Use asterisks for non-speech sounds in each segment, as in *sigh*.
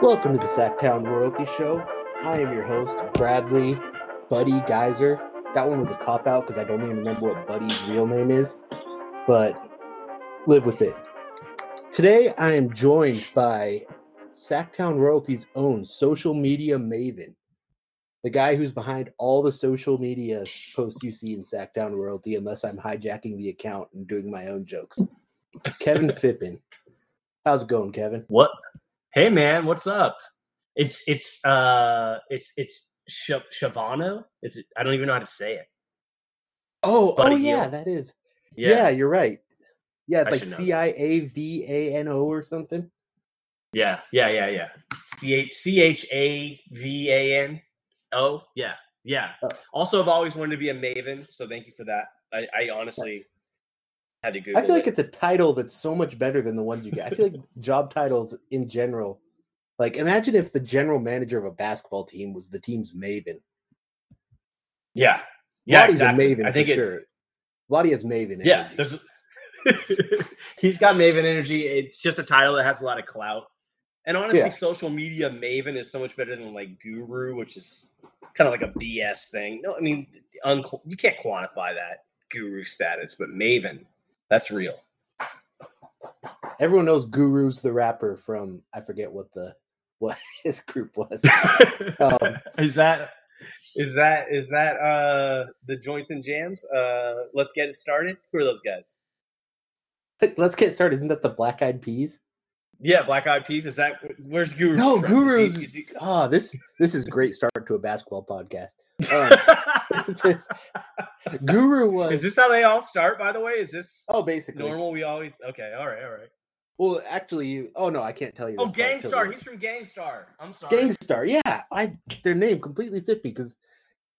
Welcome to the Sacktown Royalty Show. I am your host, Bradley Buddy Geyser. That one was a cop out because I don't even remember what Buddy's real name is, but live with it. Today, I am joined by Sacktown Royalty's own social media maven, the guy who's behind all the social media posts you see in Sacktown Royalty, unless I'm hijacking the account and doing my own jokes. Kevin *laughs* Fippin. How's it going, Kevin? What? Hey man, what's up? It's it's uh it's it's Sh- Chavano. Is it? I don't even know how to say it. Oh, Buddy oh yeah, Hield. that is. Yeah. you're right. Yeah, it's I like C I A V A N O or something. yeah, yeah, yeah, yeah. C H C H A V A N O. Yeah, yeah. Oh. Also, I've always wanted to be a maven, so thank you for that. I, I honestly had to Google. I feel like it. it's a title that's so much better than the ones you get. I feel like job titles in general. Like, imagine if the general manager of a basketball team was the team's maven. yeah, yeah, Lottie's exactly. a maven I think for it, sure. Lottie has maven. Yeah, there's. *laughs* he's got Maven energy. It's just a title that has a lot of clout. And honestly, Yeah. social media Maven is so much better than like Guru, which is kind of like a BS thing. No, I mean, un- you can't quantify that Guru status, but Maven, that's real. Everyone knows Guru's the rapper from I forget what the what *laughs* his group was. *laughs* Um, is that is that is that uh the joints and jams? Uh, let's get it started. Who are those guys? Let's get started. Isn't that the Black Eyed Peas? Yeah, Black Eyed Peas. Is that where's Guru? No, from? Is he- Guru's. is he- Ah, this this is great start to a basketball podcast. Um, *laughs* Guru was Is this how they all start? By the way, is this oh basically normal? We always okay. All right, all right. Well, actually, you. Oh no, I can't tell you. Oh, Gang Starr. He's from Gang Starr. I'm sorry. Gang Starr. Yeah, I their name completely slipped because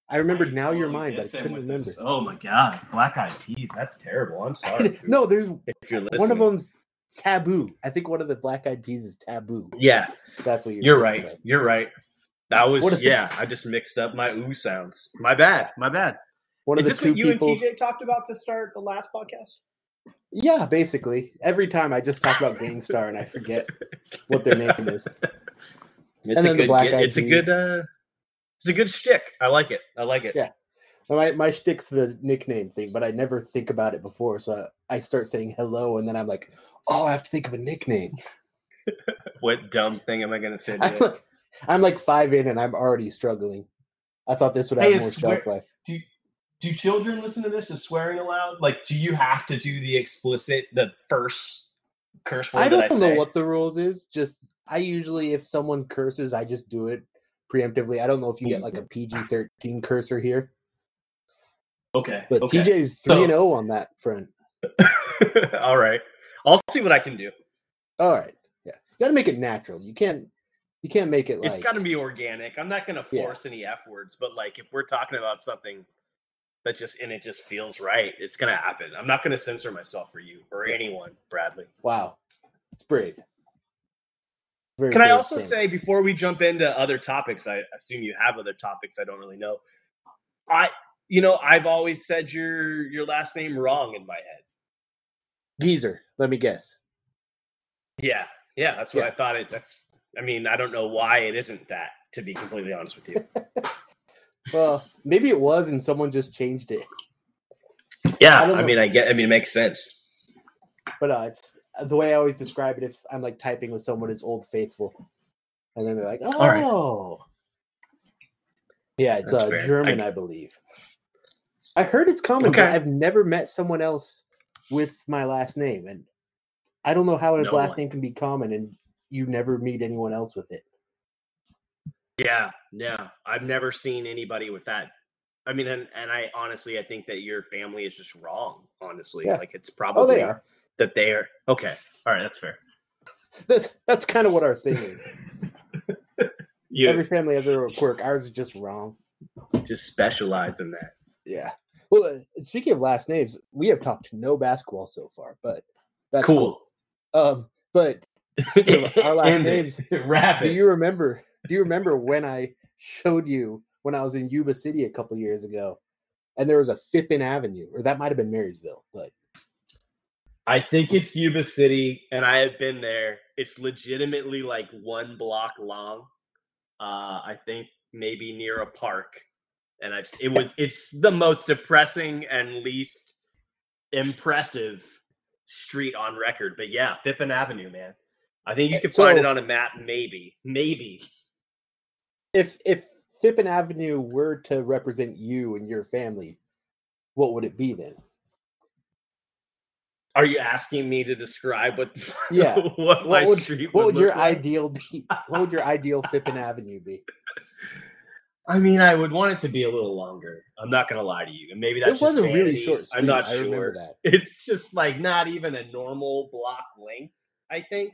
I remembered I now your totally mind, but I couldn't remember. this. Oh my god, Black Eyed Peas. That's terrible. I'm *laughs* sorry. no, there's if you're listening. one of them's taboo. I think one of the Black Eyed Peas is taboo. Yeah, That's what you're. you're right. of. You're right. That was What if- yeah. I just mixed up my ooh sounds. My bad. My bad. One Is of the this two what you people. and TJ talked about to start the last podcast? Yeah, basically. Every time I just talk about Gang Starr and I forget what their name is. It's And a then the good. Black Eyed it's a good. uh It's a good shtick. I like it. I like it. Yeah. My my shtick's the nickname thing, but I never think about it before. So I, I start saying hello, and then I'm like, oh, I have to think of a nickname. *laughs* What dumb thing am I going to say? *laughs* I'm like, I'm like five in, and I'm already struggling. I thought this would have Hey, more is shelf life. do children listen to this? Is swearing allowed? Like, do you have to do the explicit, the first curse word I don't I know say? what the rules is. Just I usually, if someone curses, I just do it preemptively. I don't know if you get like a *laughs* PG-13 cursor here, Okay, but okay. TJ's three and zero on that front. All right, I'll see what I can do. All right, yeah, you got to make it natural. You can't, you can't make it like it's got to be organic. I'm not going to Yeah. force any f words, but like if we're talking about something that just and it just feels right, it's going to happen. I'm not going to censor myself for you or Yeah. anyone, Bradley. wow, it's brave. Very Can I also stance. say before we jump into other topics, I assume you have other topics. I don't really know. I, you know, I've always said your your last name wrong in my head. Geezer? Let me guess. Yeah, yeah, that's what Yeah. I thought. It. That's. I mean, I don't know why it isn't that. To be completely honest with you. *laughs* Well, maybe it was, and someone just changed it. Yeah, I I, mean, I get. I mean, it makes sense. But uh, it's the way I always describe it. If I'm like typing with someone is Old Faithful, and then they're like, "Oh, right. yeah, it's uh. I German, g- I, believe." I heard it's common, but I've never met someone else with my last name, and I don't know how a No last one. name can be common, and you never meet anyone else with it. Yeah, yeah. I've never seen anybody with that. I mean, and, and I honestly, I think that your family is just wrong. Honestly, Yeah. like it's probably Oh, they are. that they are. Okay, all right, that's fair. *laughs* That's that's kind of what our thing is. *laughs* You Every family has their own quirk. Ours is just wrong. just specialize in that. Yeah. Well, uh, speaking of last names, we have talked no basketball so far, but that's cool. cool. Um, but our *laughs* last names, *laughs* do you remember? Do you remember when I showed you when I was in Yuba City a couple years ago? and there was a Phippen Avenue, or that might have been Marysville, but I think it's Yuba City, and I have been there. It's legitimately like one block long. Uh, I think maybe near a park, and I've it was it's the most depressing and least impressive street on record. But yeah, Phippen Avenue, man. I think you eh, could So- find it on a map, maybe, maybe. if if Phippen Avenue were to represent you and your family, what would it be then? Are you asking me to describe what? *laughs* Yeah. what, my What would, street what would your like? ideal be? What would your ideal Phippen Avenue be? I mean, I would want it to be a little longer. I'm not gonna lie to you, and maybe that's it wasn't really short. I'm not I sure. that. *laughs* It's just like not even a normal block length. I think.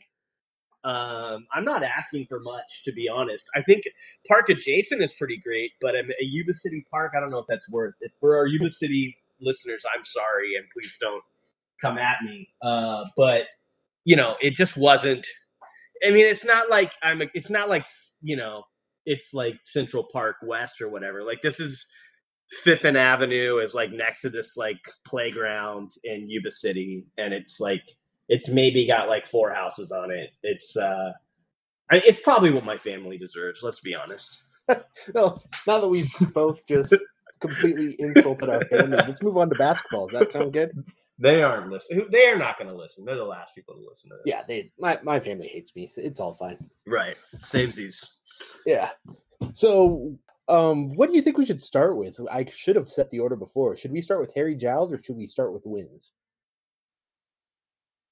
Um, I'm not asking for much, to be honest. I think park adjacent is pretty great, but a, a Yuba City Park, I don't know if that's worth it. For our Yuba City listeners, I'm sorry, and please don't come at me. Uh, but you know, it just wasn't. I mean, it's not like I'm. a- It's not like you know, it's like Central Park West or whatever. Like this is Phippen Avenue is like next to this like playground in Yuba City, and it's like it's maybe got like four houses on it. It's uh, I, it's probably what my family deserves. Let's be honest. *laughs* Well, now that we've both just completely insulted our families, let's move on to basketball. Does that sound good? They aren't listening. They are not going to listen. They're the last people to listen to this. Yeah, they my, my family hates me. So it's all fine. right. Samesies. Yeah. So, um, what do you think we should start with? I should have set the order before. Should we start with Harry Giles or should we start with wins?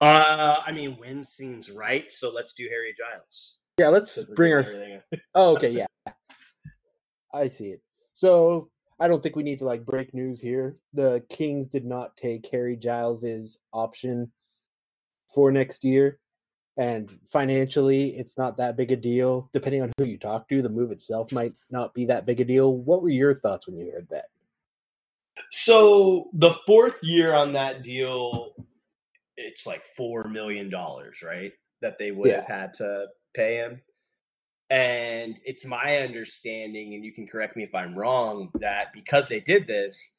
Uh, I mean, win seems right, so let's do Harry Giles. Yeah, let's bring our. *laughs* Oh, okay, yeah. I see it. So I don't think we need to like break news here. The Kings did not take Harry Giles's option for next year. And financially, it's not that big a deal. Depending on who you talk to, the move itself might not be that big a deal. What were your thoughts when you heard that? So the fourth year on that deal, it's like four million dollars, right? That they would have had to pay him. And it's my understanding, and you can correct me if I'm wrong, that because they did this,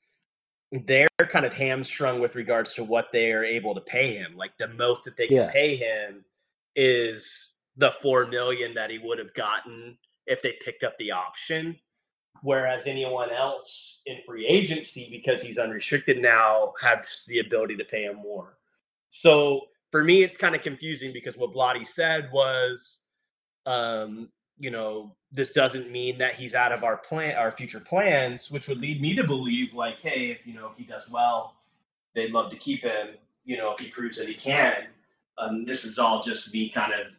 they're kind of hamstrung with regards to what they are able to pay him. Like the most that they can Yeah. pay him is the four million that he would have gotten if they picked up the option. Whereas anyone else in free agency, because he's unrestricted now, has the ability to pay him more. So for me, it's kind of confusing because what Vlade said was, um, you know, this doesn't mean that he's out of our plan, our future plans, which would lead me to believe, like, hey, if you know if he does well, they'd love to keep him. You know, if he proves that he can. Um, this is all just me kind of,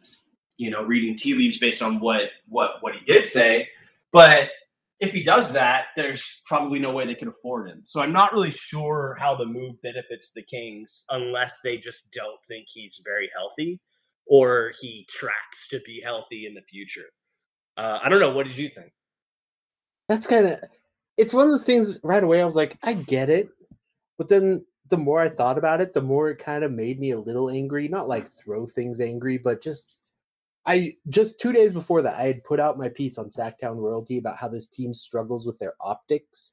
you know, reading tea leaves based on what what what he did say. But if he does that, there's probably no way they can afford him. So I'm not really sure how the move benefits the Kings unless they just don't think he's very healthy or he tracks to be healthy in the future. Uh, I don't know. What did you think? That's kind of it's one of those things right away I was like, I get it. But then the more I thought about it, the more it kind of made me a little angry. Not like throw things angry, but just I just two days before that, I had put out my piece on Sacktown Royalty about how this team struggles with their optics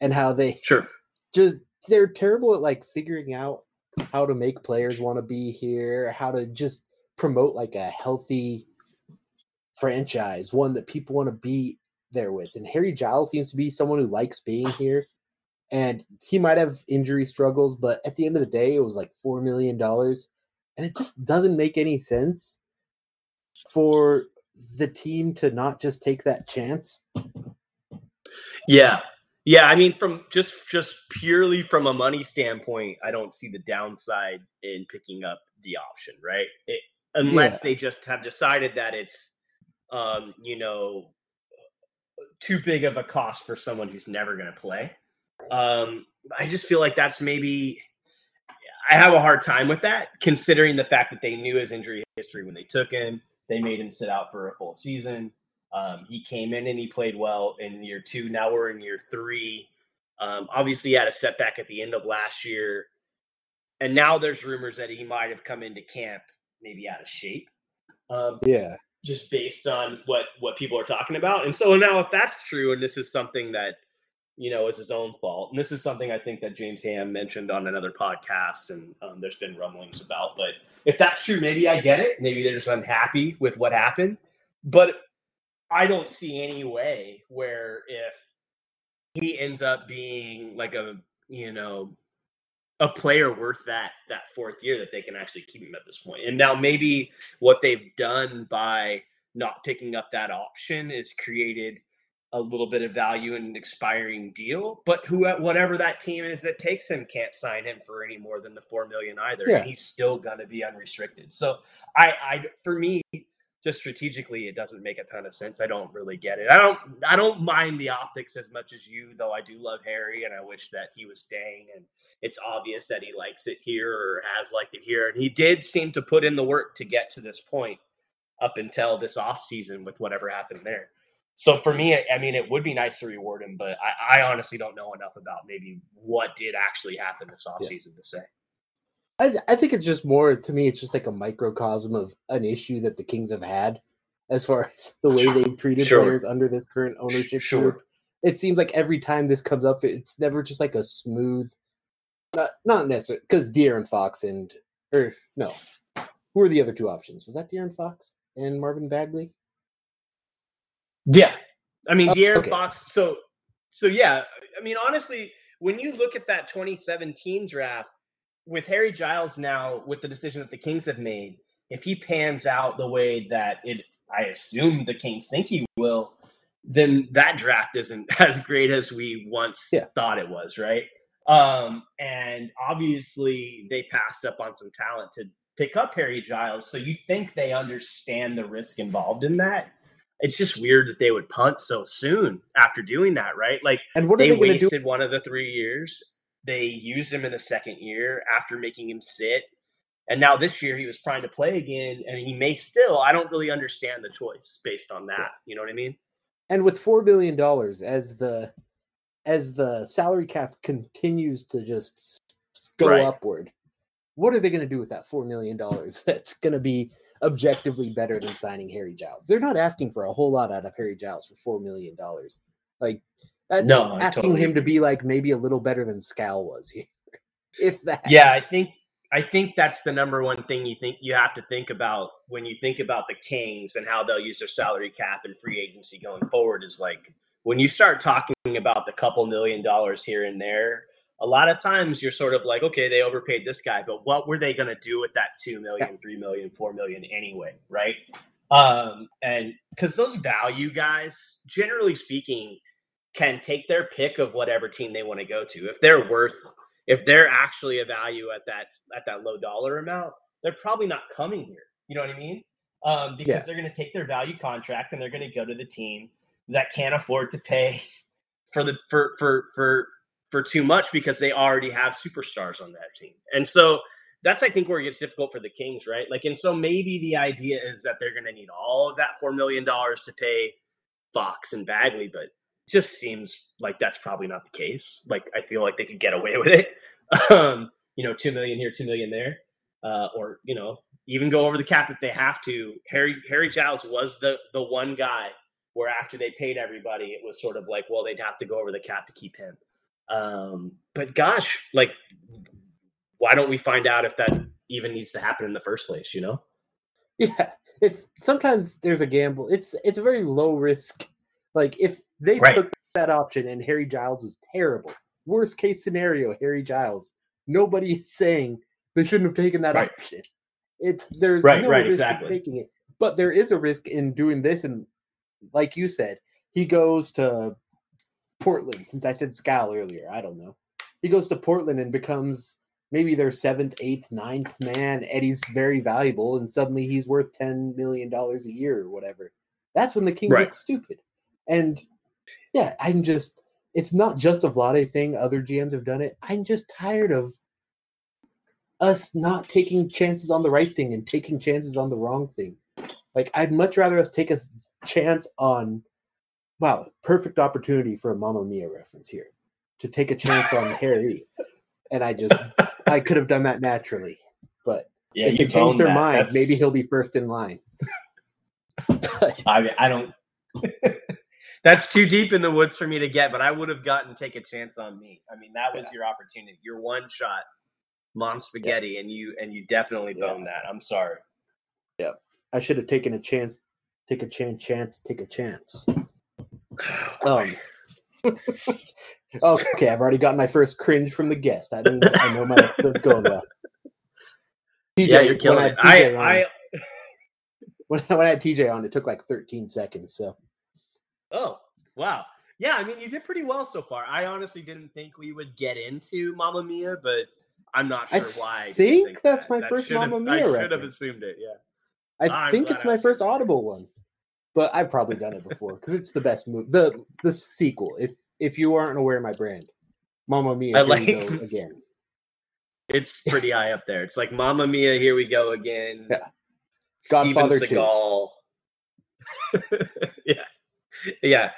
and how they Sure. just they're terrible at like figuring out how to make players want to be here, how to just promote like a healthy franchise, one that people want to be there with. And Harry Giles seems to be someone who likes being here. And he might have injury struggles, but at the end of the day, it was like four million dollars. And it just doesn't make any sense for the team to not just take that chance. Yeah. Yeah, I mean from just just purely from a money standpoint, I don't see the downside in picking up the option, right? It, unless Yeah. they just have decided that it's um, you know, too big of a cost for someone who's never going to play. Um, I just feel like that's maybe I have a hard time with that, considering the fact that they knew his injury history when they took him. They made him sit out for a full season. Um, he came in and he played well in year two. Now we're in year three. Um, obviously, he had a setback at the end of last year, and now there's rumors that he might have come into camp maybe out of shape. Um, Yeah. just based on what what people are talking about. And so now if that's true and this is something that you know, is his own fault. And this is something I think that James Ham mentioned on another podcast, and um, there's been rumblings about. But if that's true, maybe I get it. Maybe they're just unhappy with what happened. But I don't see any way where if he ends up being like a, you know, a player worth that that fourth year that they can actually keep him at this point. And now maybe what they've done by not picking up that option is created a little bit of value in an expiring deal. But who, uh, whatever that team is that takes him, can't sign him for any more than the four million either. Yeah. And he's still going to be unrestricted. So I, I, for me, just strategically, it doesn't make a ton of sense. I don't really get it. I don't, I don't mind the optics as much as you, though. I do love Harry, and I wish that he was staying. And it's obvious that he likes it here or has liked it here. And he did seem to put in the work to get to this point up until this off season with whatever happened there so for me, I mean, it would be nice to reward him, but I, I honestly don't know enough about maybe what did actually happen this offseason yeah. to say. I, I think it's just more to me. It's just like a microcosm of an issue that the Kings have had, as far *laughs* as the way they've treated sure. players under this current ownership sure. group. It seems like every time this comes up, it's never just like a smooth, uh, not not necessarily because De'Aaron Fox and or no, who are the other two options? Was that De'Aaron Fox and Marvin Bagley? Yeah, I mean, oh, De'Aaron okay. Fox. So, so yeah. I mean, honestly, when you look at that 2017 draft with Harry Giles now, with the decision that the Kings have made, if he pans out the way that it, I assume the Kings think he will, then that draft isn't *laughs* as great as we once yeah. thought it was, right? Um, and obviously, they passed up on some talent to pick up Harry Giles. So you think they understand the risk involved in that? It's just weird that they would punt so soon after doing that, right? Like, and what they, they wasted one of the three years. They used him in the second year after making him sit, and now this year he was trying to play again, and he may still. I don't really understand the choice based on that. You know what I mean? And with four billion dollars as the as the salary cap continues to just go right. upward, what are they going to do with that four million dollars? *laughs* That's going to be objectively better than signing Harry Giles. They're not asking for a whole lot out of Harry Giles for four million dollars. Like that's no, asking totally him agree. to be like maybe a little better than Skal was here. *laughs* if that Yeah, I think I think that's the number one thing you think you have to think about when you think about the Kings and how they'll use their salary cap and free agency going forward is like when you start talking about the couple million dollars here and there a lot of times you're sort of like, okay, they overpaid this guy, but what were they going to do with that 2 million, yeah. 3 million, 4 million anyway, right? Um, and because those value guys, generally speaking, can take their pick of whatever team they want to go to. If they're worth, if they're actually a value at that at that low dollar amount, they're probably not coming here. You know what I mean? Um, because yeah. they're going to take their value contract and they're going to go to the team that can't afford to pay *laughs* for the for for for for too much because they already have superstars on that team. And so that's I think where it gets difficult for the Kings, right? Like, and so maybe the idea is that they're going to need all of that four million dollars to pay Fox and Bagley, but just seems like that's probably not the case. Like, I feel like they could get away *laughs* with it. Um, you know, two million here, two million there, uh, or you know, even go over the cap if they have to. Harry Harry Giles was the the one guy where after they paid everybody, it was sort of like, well, they'd have to go over the cap to keep him. Um, but gosh, like, why don't we find out if that even needs to happen in the first place? You know? *laughs* Yeah, it's sometimes there's a gamble. It's it's a very low risk. Like if they right. took that option and Harry Giles was terrible, worst case scenario, Harry Giles. Nobody is saying they shouldn't have taken that right. option. It's there's right, no right, risk exactly. in taking it, but there is a risk in doing this. And like you said, he goes to Portland, since I said Skal earlier. I don't know. He goes to Portland and becomes maybe their seventh, eighth, ninth man. Eddie's very valuable, and suddenly he's worth ten million dollars a year or whatever. That's when the Kings right. look stupid. And yeah, I'm just it's not just a Vlade thing. Other GMs have done it. I'm just tired of us not taking chances on the right thing and taking chances on the wrong thing. Like I'd much rather us take a chance on wow, perfect opportunity for a Mamma Mia reference here to take a chance on *laughs* Harry. And I just, I could have done that naturally. But yeah, if they change their that. mind, That's... maybe he'll be first in line. *laughs* I, mean, I don't. *laughs* That's too deep in the woods for me to get, but I would have gotten take a chance on me. I mean, that was Yeah. your opportunity. Your one shot, mom spaghetti, and you and you definitely Yeah. boned that. I'm sorry. I should have taken a chance. Take a chance. Chance. Take a chance. Um, okay, I've already gotten my first cringe from the guest. That means I know my episode's going well. TJ, *laughs* yeah, you're killing I it. TJ on- I, *laughs* I, when, when I had TJ on, it took like 13 seconds. So oh wow, yeah. I mean, you did pretty well so far. I honestly didn't think we would get into Mamma Mia, but I'm not I sure why. I think that's that. my That first should Mia. I should have assumed it. Yeah. I I'm think it's I my first. Audible one, but I've probably done it before because it's the best movie. The the sequel. If if you aren't aware of my brand, Mamma Mia, I here we like- go *laughs* again. It's pretty high up there. It's like Mamma Mia, here we go again. Yeah. Godfather 2. Seagal. *laughs* yeah. Yeah.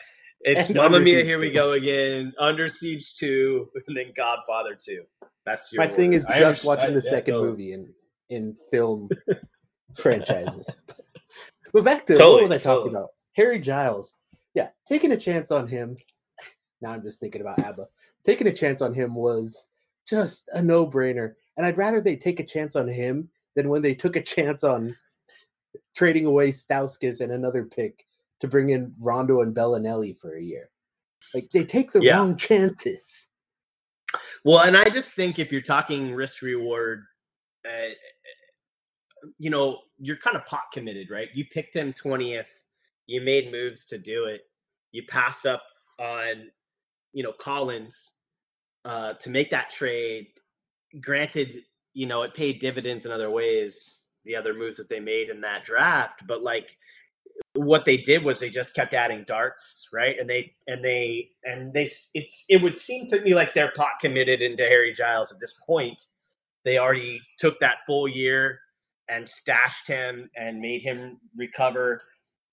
It's And Mamma Mia, Siege here we go again. Under Siege 2, and then Godfather 2. That's your My thing is just understand- watching the yeah, second totally. movie in in film *laughs* franchises. But back to Totally, what was I talking totally. about? Harry Giles. Yeah, taking a chance on him. Now I'm just thinking about ABBA. Taking a chance on him was just a no-brainer, and I'd rather they take a chance on him than when they took a chance on trading away Stauskas and another pick to bring in Rondo and Belinelli for a year. Like they take the Yeah. wrong chances. Well, and I just think if you're talking risk reward, uh, you know, you're kind of pot committed, right? You picked him 20th, you made moves to do it, you passed up on, you know, Collins uh, to make that trade. Granted, you know, it paid dividends in other ways, the other moves that they made in that draft, but like, what they did was they just kept adding darts, right? And they and they and they it's it would seem to me like they're pot committed into Harry Giles at this point. They already took that full year and stashed him and made him recover.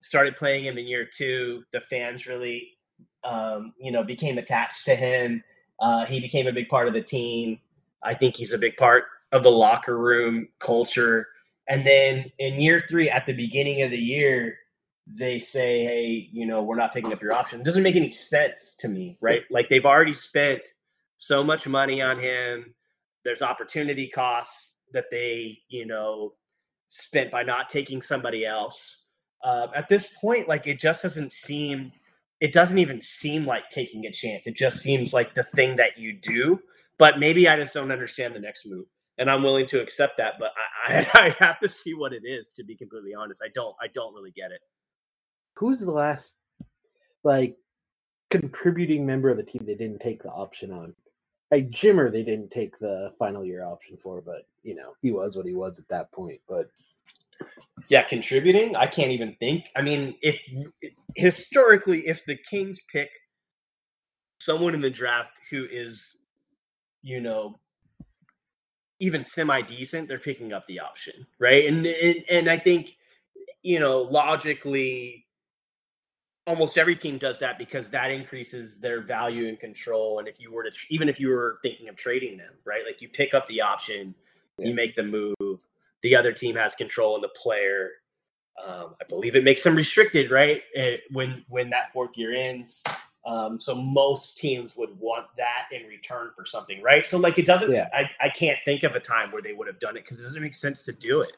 Started playing him in year two. The fans really, um, you know, became attached to him. Uh, he became a big part of the team. I think he's a big part of the locker room culture. And then in year three, at the beginning of the year, they say, hey, you know, we're not picking up your option. It doesn't make any sense to me, right? Like they've already spent so much money on him. There's opportunity costs that they, you know, spent by not taking somebody else. Uh, at this point, like it just doesn't seem, it doesn't even seem like taking a chance. It just seems like the thing that you do. But maybe I just don't understand the next move and I'm willing to accept that. But I, I, *laughs* I have to see what it is. To be completely honest, I don't. I don't really get it. who's the last like contributing member of the team they didn't take the option on? Like Jimmer, they didn't take the final year option for, but you know he was what he was at that point. But Yeah, contributing. I can't even think. I mean, if historically, if the Kings pick someone in the draft who is, you know, even semi decent, they're picking up the option, right? And, and and I think, you know, logically, almost every team does that because that increases their value and control. And if you were to, even if you were thinking of trading them, right? Like you pick up the option, Yeah. you make the move. The other team has control in the player. Um, I believe it makes them restricted, right? eh, when when that fourth year ends. Um, so most teams would want that in return for something, right? So like it doesn't. Yeah. I, I can't think of a time where they would have done it because it doesn't make sense to do it.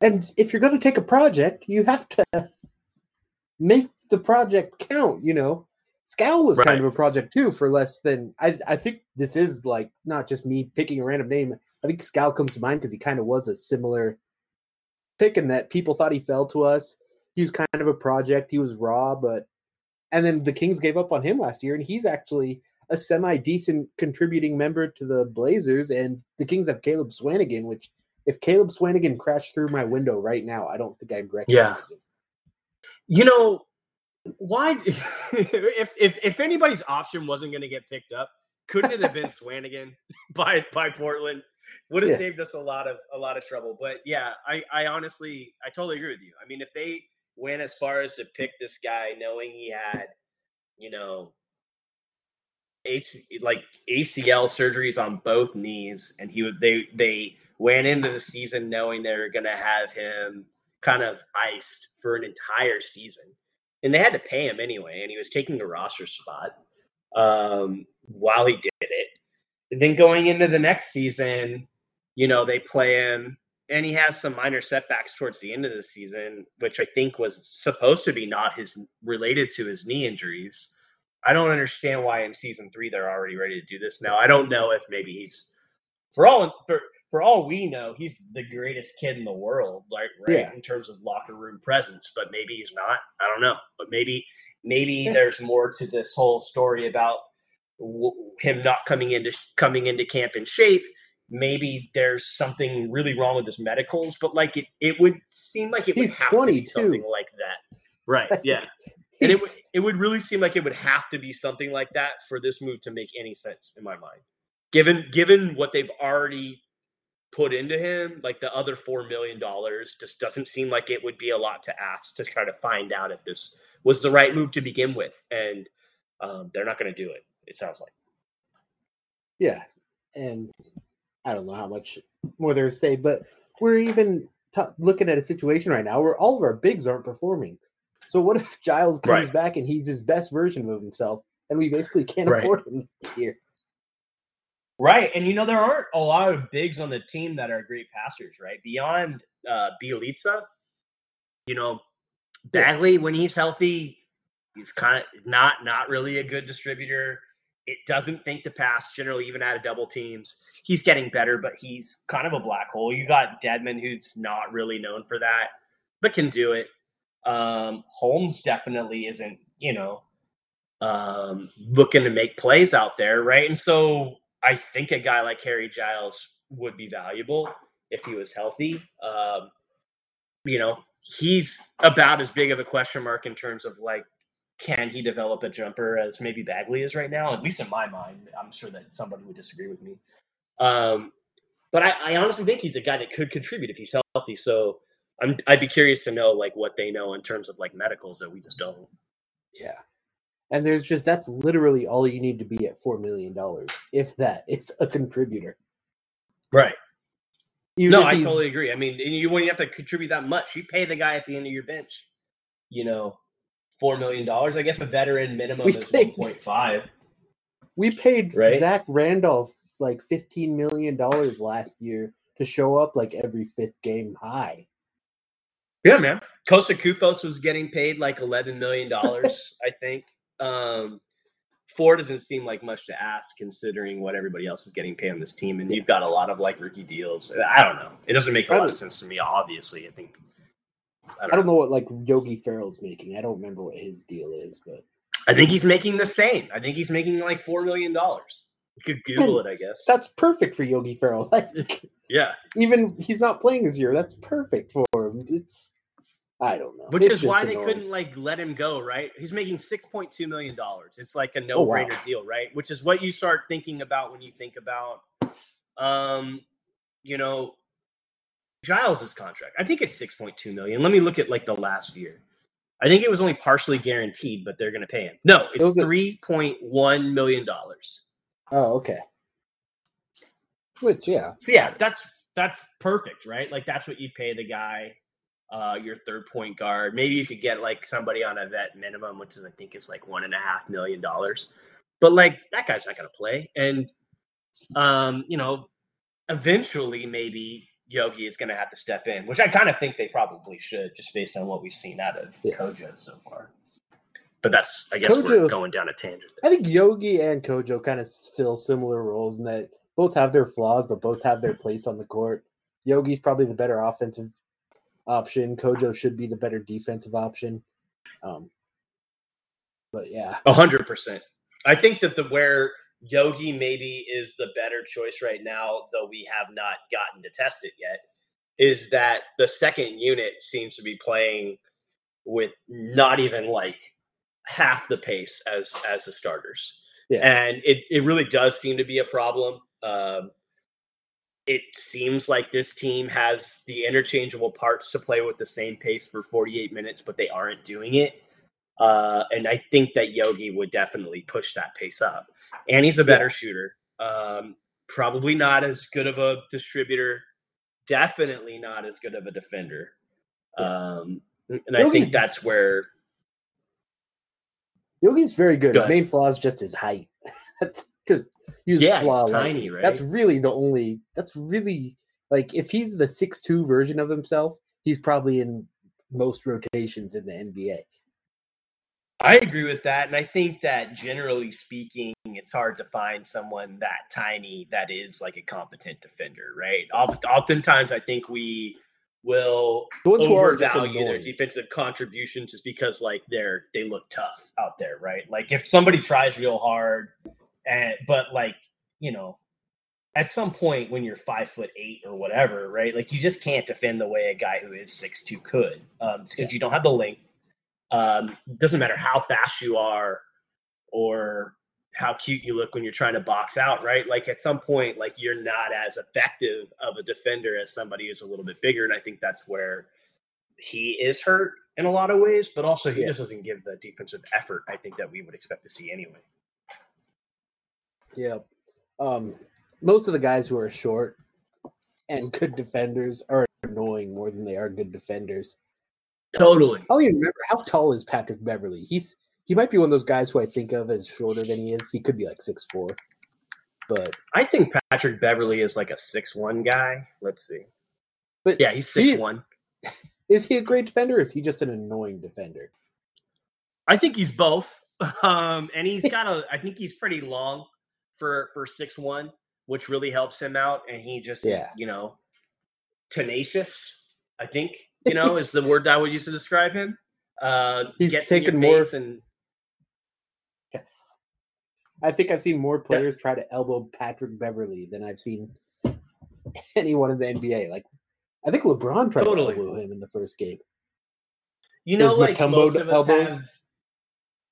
and if you're going to take a project, you have to make the project count. You know, Skal was kind of a project too for less than I. I think this is like not just me picking a random name. I think Scal comes to mind because he kind of was a similar pick in that people thought he fell to us. He was kind of a project. He was raw, but and then the Kings gave up on him last year, and he's actually a semi decent contributing member to the Blazers. And the Kings have Caleb Swanigan, which if Caleb Swanigan crashed through my window right now, I don't think I'd recognize him. You know, why? *laughs* if if if anybody's option wasn't going to get picked up, couldn't it have been *laughs* Swanigan *laughs* by by Portland? Would have Yeah. saved us a lot of a lot of trouble. But yeah, I I honestly I totally agree with you. I mean, if they went as far as to pick this guy, knowing he had, you know, AC, like ACL surgeries on both knees, and he would they they went into the season knowing they were going to have him kind of iced for an entire season. and they had to pay him anyway, and he was taking a roster spot um, while he did it. And then going into the next season, you know, they play him, and he has some minor setbacks towards the end of the season, which I think was supposed to be not his related to his knee injuries. I don't understand why in season three they're already ready to do this now. I don't know if maybe he's for all for for all we know, he's the greatest kid in the world, like right Yeah. in terms of locker room presence. But maybe he's not. I don't know. But maybe maybe there's more to this whole story about w- him not coming into coming into camp in shape. Maybe there's something really wrong with his medicals, but like it, it would seem like it He's would have to be something like that, right? Yeah, and it it would really seem like it would have to be something like that for this move to make any sense in my mind. Given given what they've already put into him, like the other four million dollars just doesn't seem like it would be a lot to ask to try to find out if this was the right move to begin with. And um, they're not going to do it. It sounds like. Yeah, and I don't know how much more there's to say, but we're even t- looking at a situation right now where all of our bigs aren't performing. So what if Giles comes Right. back and he's his best version of himself, and we basically can't Right. afford him this year? Right. And you know, there aren't a lot of bigs on the team that are great passers, right? Beyond uh Bjelica, you know. Bagley, when he's healthy, he's kind of not not really a good distributor. It doesn't think to pass generally, even out of double teams. He's getting better, but he's kind of a black hole. You got Dedmon, who's not really known for that, but can do it. Um, Holmes definitely isn't, you know, um, looking to make plays out there, right? And so I think a guy like Harry Giles would be valuable if he was healthy. Um, you know, he's about as big of a question mark in terms of like, can he develop a jumper as maybe Bagley is right now? At least in my mind, I'm sure that somebody would disagree with me. Um, but I, I honestly think he's a guy that could contribute if he's healthy. So I'm, I'd be curious to know like what they know in terms of like medicals that we just don't. Yeah. And there's just that's literally all you need to be at four million dollars, if that. It's a contributor. Right. Even no, I totally agree. I mean, and you wouldn't have to contribute that much. You pay the guy at the end of your bench, you know, four million dollars. I guess a veteran minimum We is paid- one point five. We paid Right? Zach Randolph like fifteen million dollars last year to show up like every fifth game high. Yeah, man. Kosta Koufos was getting paid like eleven million dollars, *laughs* I think. Um, four doesn't seem like much to ask considering what everybody else is getting paid on this team, and you've got a lot of like rookie deals. I don't know. It doesn't make a lot of sense to me. Obviously, I think. I don't, I don't know. know what like Yogi Ferrell's making. I don't remember what his deal is, but I think he's making the same. I think he's making like four million dollars. You could Google it, I guess. that's perfect for Yogi Ferrell. *laughs* Like Yeah. even he's not playing this year. That's perfect for him. It's I don't know. Which It's is why they couldn't like let him go, right? He's making six point two million dollars. It's like a Oh, wow. no-brainer deal, right? Which is what you start thinking about when you think about, um, you know, Giles's contract. I think it's six point two million. Let me look at like the last year. I think it was only partially guaranteed, but they're going to pay him. No, it's a- three point one million dollars. Oh, okay. Which yeah. So yeah, that's that's perfect, right? Like that's what you pay the guy, uh, your third point guard. Maybe you could get like somebody on a vet minimum, which is I think is like one and a half million dollars. But like that guy's not gonna play. And um, you know, eventually maybe Yogi is gonna have to step in, which I kind of think they probably should, just based on what we've seen out of Yeah. CoJo so far. But that's I guess we're going down a tangent. I think Yogi and CoJo kind of fill similar roles in that both have their flaws, but both have their place on the court. Yogi's probably the better offensive option. CoJo should be the better defensive option. Um, but yeah, A hundred percent. I think that the where Yogi maybe is the better choice right now, though we have not gotten to test it yet, is that the second unit seems to be playing with not even like half the pace as as the starters. Yeah. And it, it really does seem to be a problem. Um, it seems like this team has the interchangeable parts to play with the same pace for 48 minutes, but they aren't doing it. Uh, and I think that Yogi would definitely push that pace up. And he's a better shooter. Um, probably not as good of a distributor. Definitely not as good of a defender. Yeah. Um, and I think that's where Yogi's very good. Good. His main flaw is just his height. *laughs* Because use Yeah, flaw he's lightly. tiny, right? That's really the only. That's really like if he's the six two version of himself, he's probably in most rotations in the NBA. I agree with that, and I think that generally speaking, it's hard to find someone that tiny that is like a competent defender, right? Oftentimes, I think we will The ones who are just overvalue their defensive contribution just because like they're they look tough out there, right? Like if somebody tries real hard, and but like you know, at some point when you're five foot eight or whatever, right? Like you just can't defend the way a guy who is six two could, um, because Yeah. you don't have the length. Um, doesn't matter how fast you are or how cute you look when you're trying to box out, right? Like at some point, like you're not as effective of a defender as somebody who's a little bit bigger. And I think that's where he is hurt in a lot of ways, but also he Yeah. just doesn't give the defensive effort I think that we would expect to see anyway. Yeah. Um, most of the guys who are short and good defenders are annoying more than they are good defenders. Totally. I don't even remember how tall is Patrick Beverley. He's he might be one of those guys who I think of as shorter than he is. He could be like six four, but I think Patrick Beverley is like a six one guy. Let's see. but Yeah, he's He- six one. *laughs* is he a great defender? or Is he just an annoying defender? I think he's both. *laughs* Um, and he's *laughs* got a. I think he's pretty long for for six one, which really helps him out. And he just, is, Yeah. you know, tenacious. I think you know is the *laughs* word I would use to describe him. Uh, He's gets in your taken more- and I think I've seen more players try to elbow Patrick Beverley than I've seen *laughs* anyone in the NBA. Like I think LeBron tried Totally. to elbow him in the first game. you know, Those like most of us elbows? have.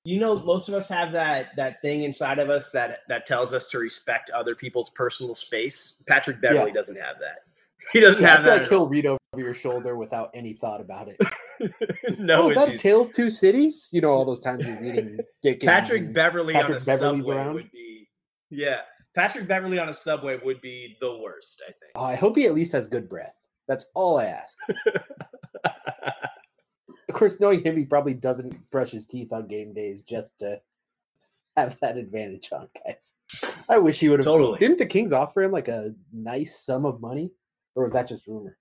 You know, most of us have that that thing inside of us that that tells us to respect other people's personal space. Patrick Beverley doesn't have that. *laughs* He doesn't Yeah, I have feel that. like he'll read over your shoulder without any thought about it. *laughs* no oh, is that. Tale of Two Cities? You know, all those times you're reading *laughs* Dickens. Patrick Beverley Patrick on a Beverley's subway around? would be yeah. Patrick Beverley on a subway would be the worst, I Oh, I hope he at least has good breath. That's all I ask. Of course, knowing him, he probably doesn't brush his teeth on game days just to have that advantage on guys. I wish he would have. totally. Didn't the Kings offer him like a nice sum of money, or was that just rumor?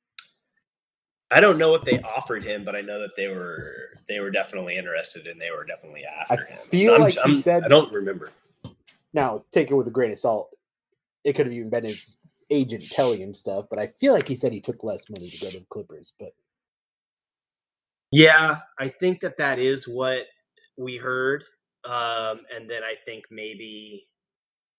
I don't know what they offered him, but I know that they were they were definitely interested and they were definitely after him. feel I'm- like I'm- said- I don't remember. Now, take it with a grain of salt. It could have even been his agent telling him stuff, but I feel like he said he took less money to go to the Clippers. But Yeah, I think that that is what we heard, um, and then I think maybe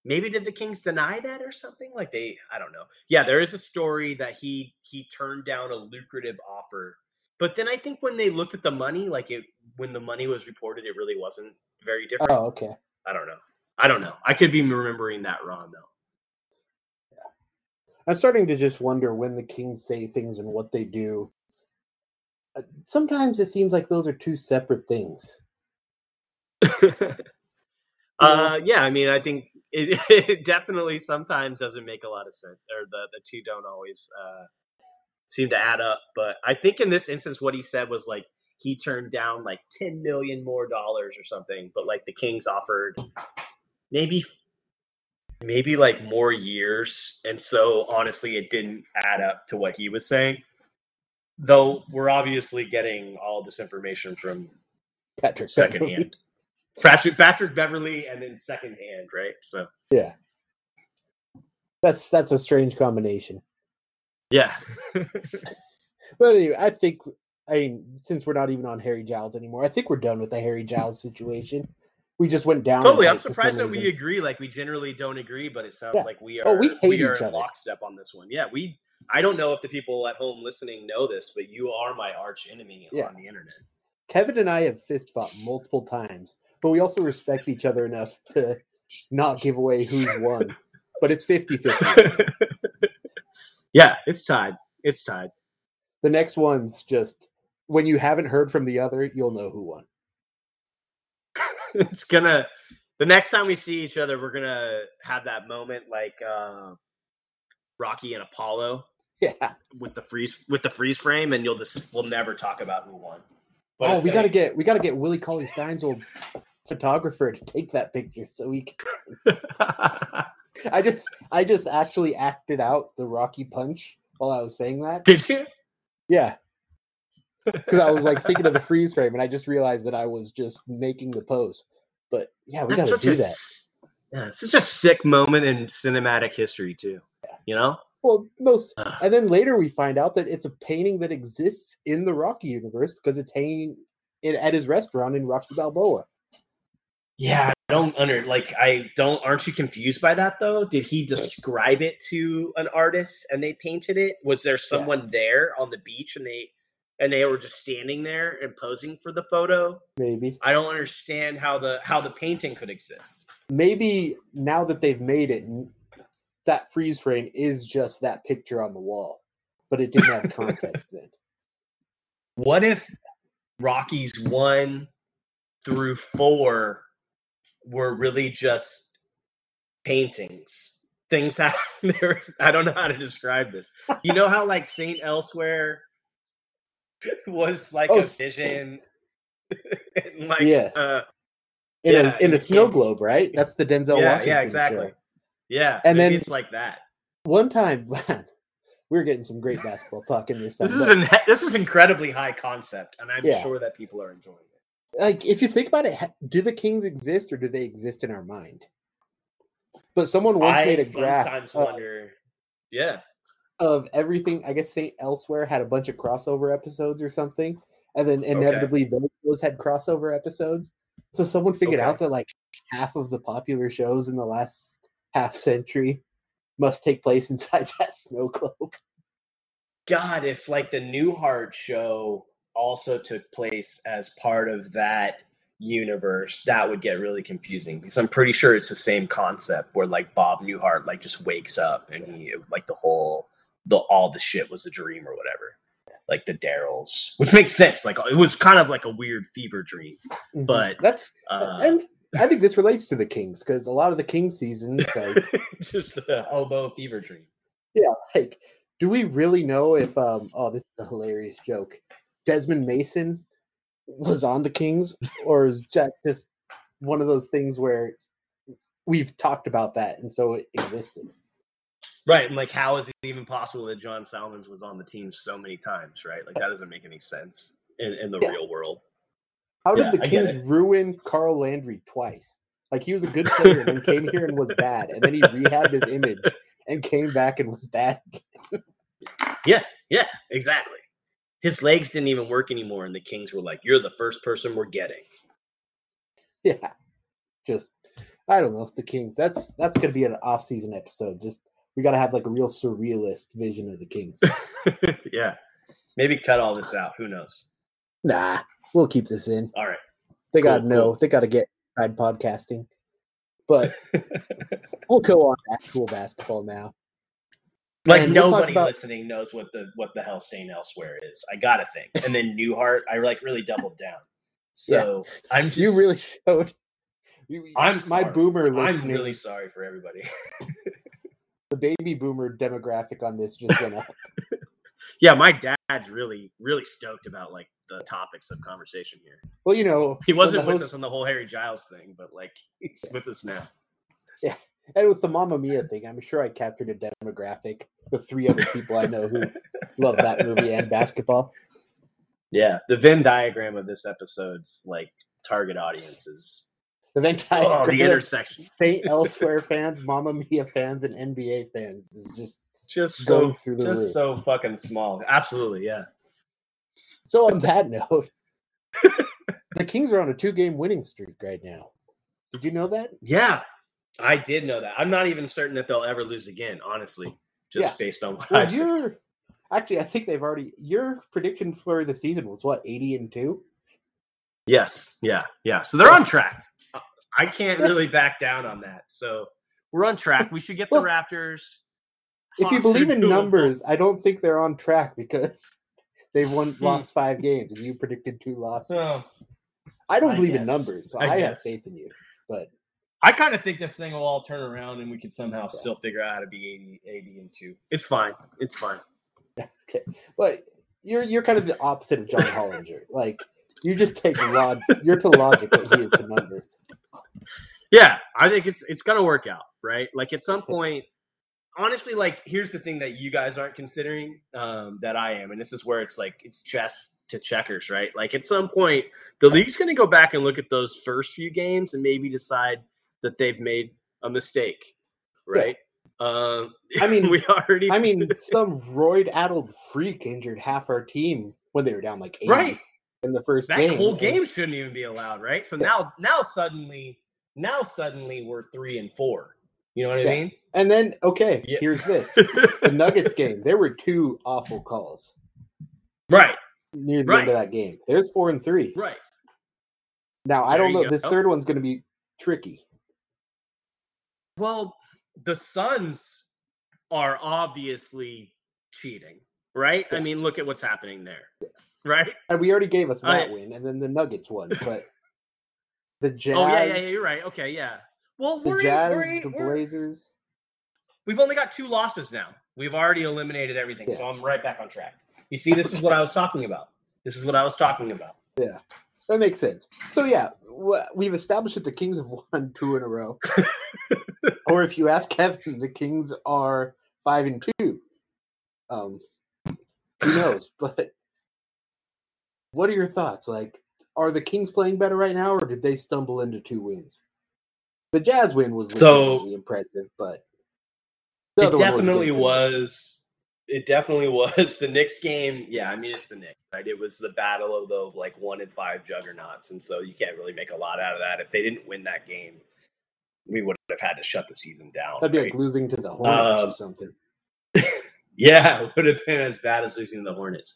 maybe did the Kings deny that or something? Like they, I don't know. Yeah, there is a story that he he turned down a lucrative offer, but then I think when they looked at the money, like it when the money was reported, it really wasn't very different. oh, okay. I don't know. I don't know. I could be remembering that wrong though. Yeah. I'm starting to just wonder when the Kings say things and what they do. Uh, Sometimes it seems like those are two separate things. *laughs* uh, yeah, I mean, I think it, *laughs* it definitely sometimes doesn't make a lot of sense, or the the two don't always uh, seem to add up. But I think in this instance, what he said was like he turned down like ten million more dollars or something, but like the Kings offered maybe maybe like more years, and so honestly, it didn't add up to what he was saying. Though we're obviously getting all this information from Patrick secondhand. Patrick Patrick Beverley and then secondhand, right? So Yeah. That's that's a strange combination. yeah. *laughs* But anyway, I think I mean, since we're not even on Harry Giles anymore, I think we're done with the Harry Giles situation. We just went down. totally. I'm height for some surprised that we agree. Like we generally don't agree, but it sounds Yeah. like we oh, are Oh, we hate are each in other. lockstep on this one. Yeah, we I don't know if the people at home listening know this, but you are my arch enemy Yeah. on the internet. Kevin and I have fist fought multiple times, but we also respect each other enough to not give away who's won. But it's 50 50. *laughs* yeah, it's tied. It's tied. The next one's just when you haven't heard from the other, you'll know who won. *laughs* it's gonna the next time we see each other, we're gonna have that moment like uh, Rocky and Apollo *laughs* Yeah. with the freeze with the freeze frame, and you'll just we'll never talk about who won. Oh, but Oh, we gonna- gotta get we gotta get Willie Cauley Stein's old photographer to take that picture so we can *laughs* I just I just actually acted out the Rocky punch while I was saying that. Did you? Yeah. Because I was like thinking of the freeze frame and I just realized that I was just making the pose. But yeah, we That's gotta do a that. yeah, it's such a sick moment in cinematic history too. You know? Well, most and then later we find out that it's a painting that exists in the Rocky universe because it's hanging in, at his restaurant in Rocky Balboa. Yeah, I don't under like I don't aren't you confused by that though? Did he describe it to an artist and they painted it? Was there someone there on the beach and they and they were just standing there and posing for the photo? Maybe. I don't understand how the how the painting could exist. Maybe now that they've made it, that freeze frame is just that picture on the wall, but it didn't have *laughs* context then. What if Rockies one through four were really just paintings? Things *laughs* that there I don't know how to describe this. You know how like Saint Elsewhere was like Oh, a vision *laughs* and like Yes. uh In Yeah, a in a snow globe, right? That's the Denzel yeah, Washington yeah, show. Yeah. And then- it's like that. One time, *laughs* we are getting some great basketball talk in this. Time, This is an *laughs* this is incredibly high concept, and I'm Yeah. sure that people are enjoying it. like if you think about it, do the Kings exist or do they exist in our mind? But someone once I made a graph sometimes of, wonder. Yeah. of everything. I guess Saint Elsewhere had a bunch of crossover episodes or something, and then inevitably those shows had crossover episodes. So someone figured Okay. out that like half of the popular shows in the last half century must take place *laughs* inside that snow globe. God, if like the Newhart show also took place as part of that universe, that would get really confusing because I'm pretty sure it's the same concept where like Bob Newhart like just wakes up and he like the whole the all the shit was a dream or whatever. Like the Daryls, which makes sense. Like it was kind of like a weird fever dream. Mhm. But, that's Uh, and I think this relates to the Kings because a lot of the Kings seasons, *laughs* like, just a elbow fever dream. Yeah, like, do we really know if? um Oh, this is a hilarious joke. Desmond Mason was on the Kings, or is Jack just one of those things where we've talked about that and so it existed? Right. And like, how is it even possible that John Salmons was on the team so many times, right? Like, that doesn't make any sense in, in the Yeah. real world. How did Yeah, the Kings ruin Carl Landry twice? Like he was a good player and then came here and was bad, and then he rehabbed his image and came back and was bad. *laughs* Yeah. Yeah. Exactly. His legs didn't even work anymore. And the Kings were like, you're the first person we're getting. Yeah, just I don't know if the Kings. That's that's gonna be an off-season episode. Just we got to have like a real surrealist vision of the Kings. *laughs* yeah. Maybe cut all this out. Who knows? nah, we'll keep this in. All right. They Cool, got to know. cool. They got to get side podcasting. But *laughs* we'll go on actual basketball now. Like And nobody about- listening knows what the what the hell Saint Elsewhere is. I gotta think. And then Newhart, I like really doubled down. *laughs* So I'm just You really showed. *laughs* you- I'm my sorry. boomer I'm really sorry for everybody. the baby boomer demographic on this just went up. Yeah, my dad's really, really stoked about like the topics of conversation here. Well, you know, He wasn't with host- us on the whole Harry Giles thing, but like he's with us now. Yeah. And with the Mamma Mia thing, I'm sure I captured a demographic. The three other people I know who *laughs* love that movie and basketball. Yeah, the Venn diagram of this episode's like target audience is The Venn diagram. oh, the intersection. Saint Elsewhere *laughs* fans, Mamma Mia fans, and NBA fans is just Just so through the just roof. so fucking small. Absolutely, yeah. so. On that note, *laughs* the Kings are on a two-game winning streak right now. Did you know that? Yeah, I did know that. I'm not even certain that they'll ever lose again, honestly, just Yeah. based on what Well, I've seen. actually. I think they've already. Your prediction for the season was what, 80 and two? Yes, yeah, yeah. So they're on track. I can't really back down on that. So we're on track. We should get the Raptors. If you believe in numbers, I don't think they're on track because *laughs* they've won Hmm. lost five games and you predicted two losses. Oh, I don't I believe in numbers, so I I, have faith in you. But I kind of think this thing will all turn around and we can somehow still figure out how to be 80, 80 and 2. It's fine. It's fine. *laughs* okay, but you're you're kind of the opposite of John Hollinger. *laughs* Like You just take log. You're to logic what he is to numbers. Yeah, I think it's it's gonna work out, right? Like at some point, honestly, like here's the thing that you guys aren't considering um, that I am, and this is where it's like it's chess to checkers, right? Like at some point, the league's gonna go back and look at those first few games and maybe decide that they've made a mistake, right? Um, I mean- *laughs* we already, I mean, some roid-addled freak injured half our team when they were down like 80 right? in the first That game. whole and- game shouldn't even be allowed, right? So now, now suddenly, now suddenly we're three and four. You know what Yeah. I mean? And then, okay, Yeah. here's this: the *laughs* Nuggets game. There were two awful calls right, near the Right. end of that game. There's four and three. right. Now I There don't know. This third one's going to be tricky. Well, the Suns are obviously cheating, right? I mean, look at what's happening there, right? And we already gave us I- that win, and then the Nuggets won. But *laughs* the Jazz, Oh yeah, yeah, yeah. You're right. Okay, yeah. Well, the we're, Jazz, we're, the we're Blazers. we've only got two losses now. We've already eliminated everything, Yeah. so I'm right back on track. You see, this is what I was talking about. This is what I was talking about. Yeah, that makes sense. So yeah, we've established that the Kings have won *laughs* two in a row. *laughs* or if you ask Kevin, the Kings are five and two. Um, who knows? *laughs* But what are your thoughts? Like, are the Kings playing better right now, or did they stumble into two wins? The Jazz win was So- impressive, but it definitely was. It definitely *laughs* was the Knicks game. Yeah, I mean it's the Knicks, right? It was the battle of the like one and five juggernauts, and so you can't really make a lot out of that. If they didn't win that game, we would have had to shut the season down. That'd be right? like losing to the Hornets Um, or something. *laughs* Yeah, it would have been as bad as losing to the Hornets.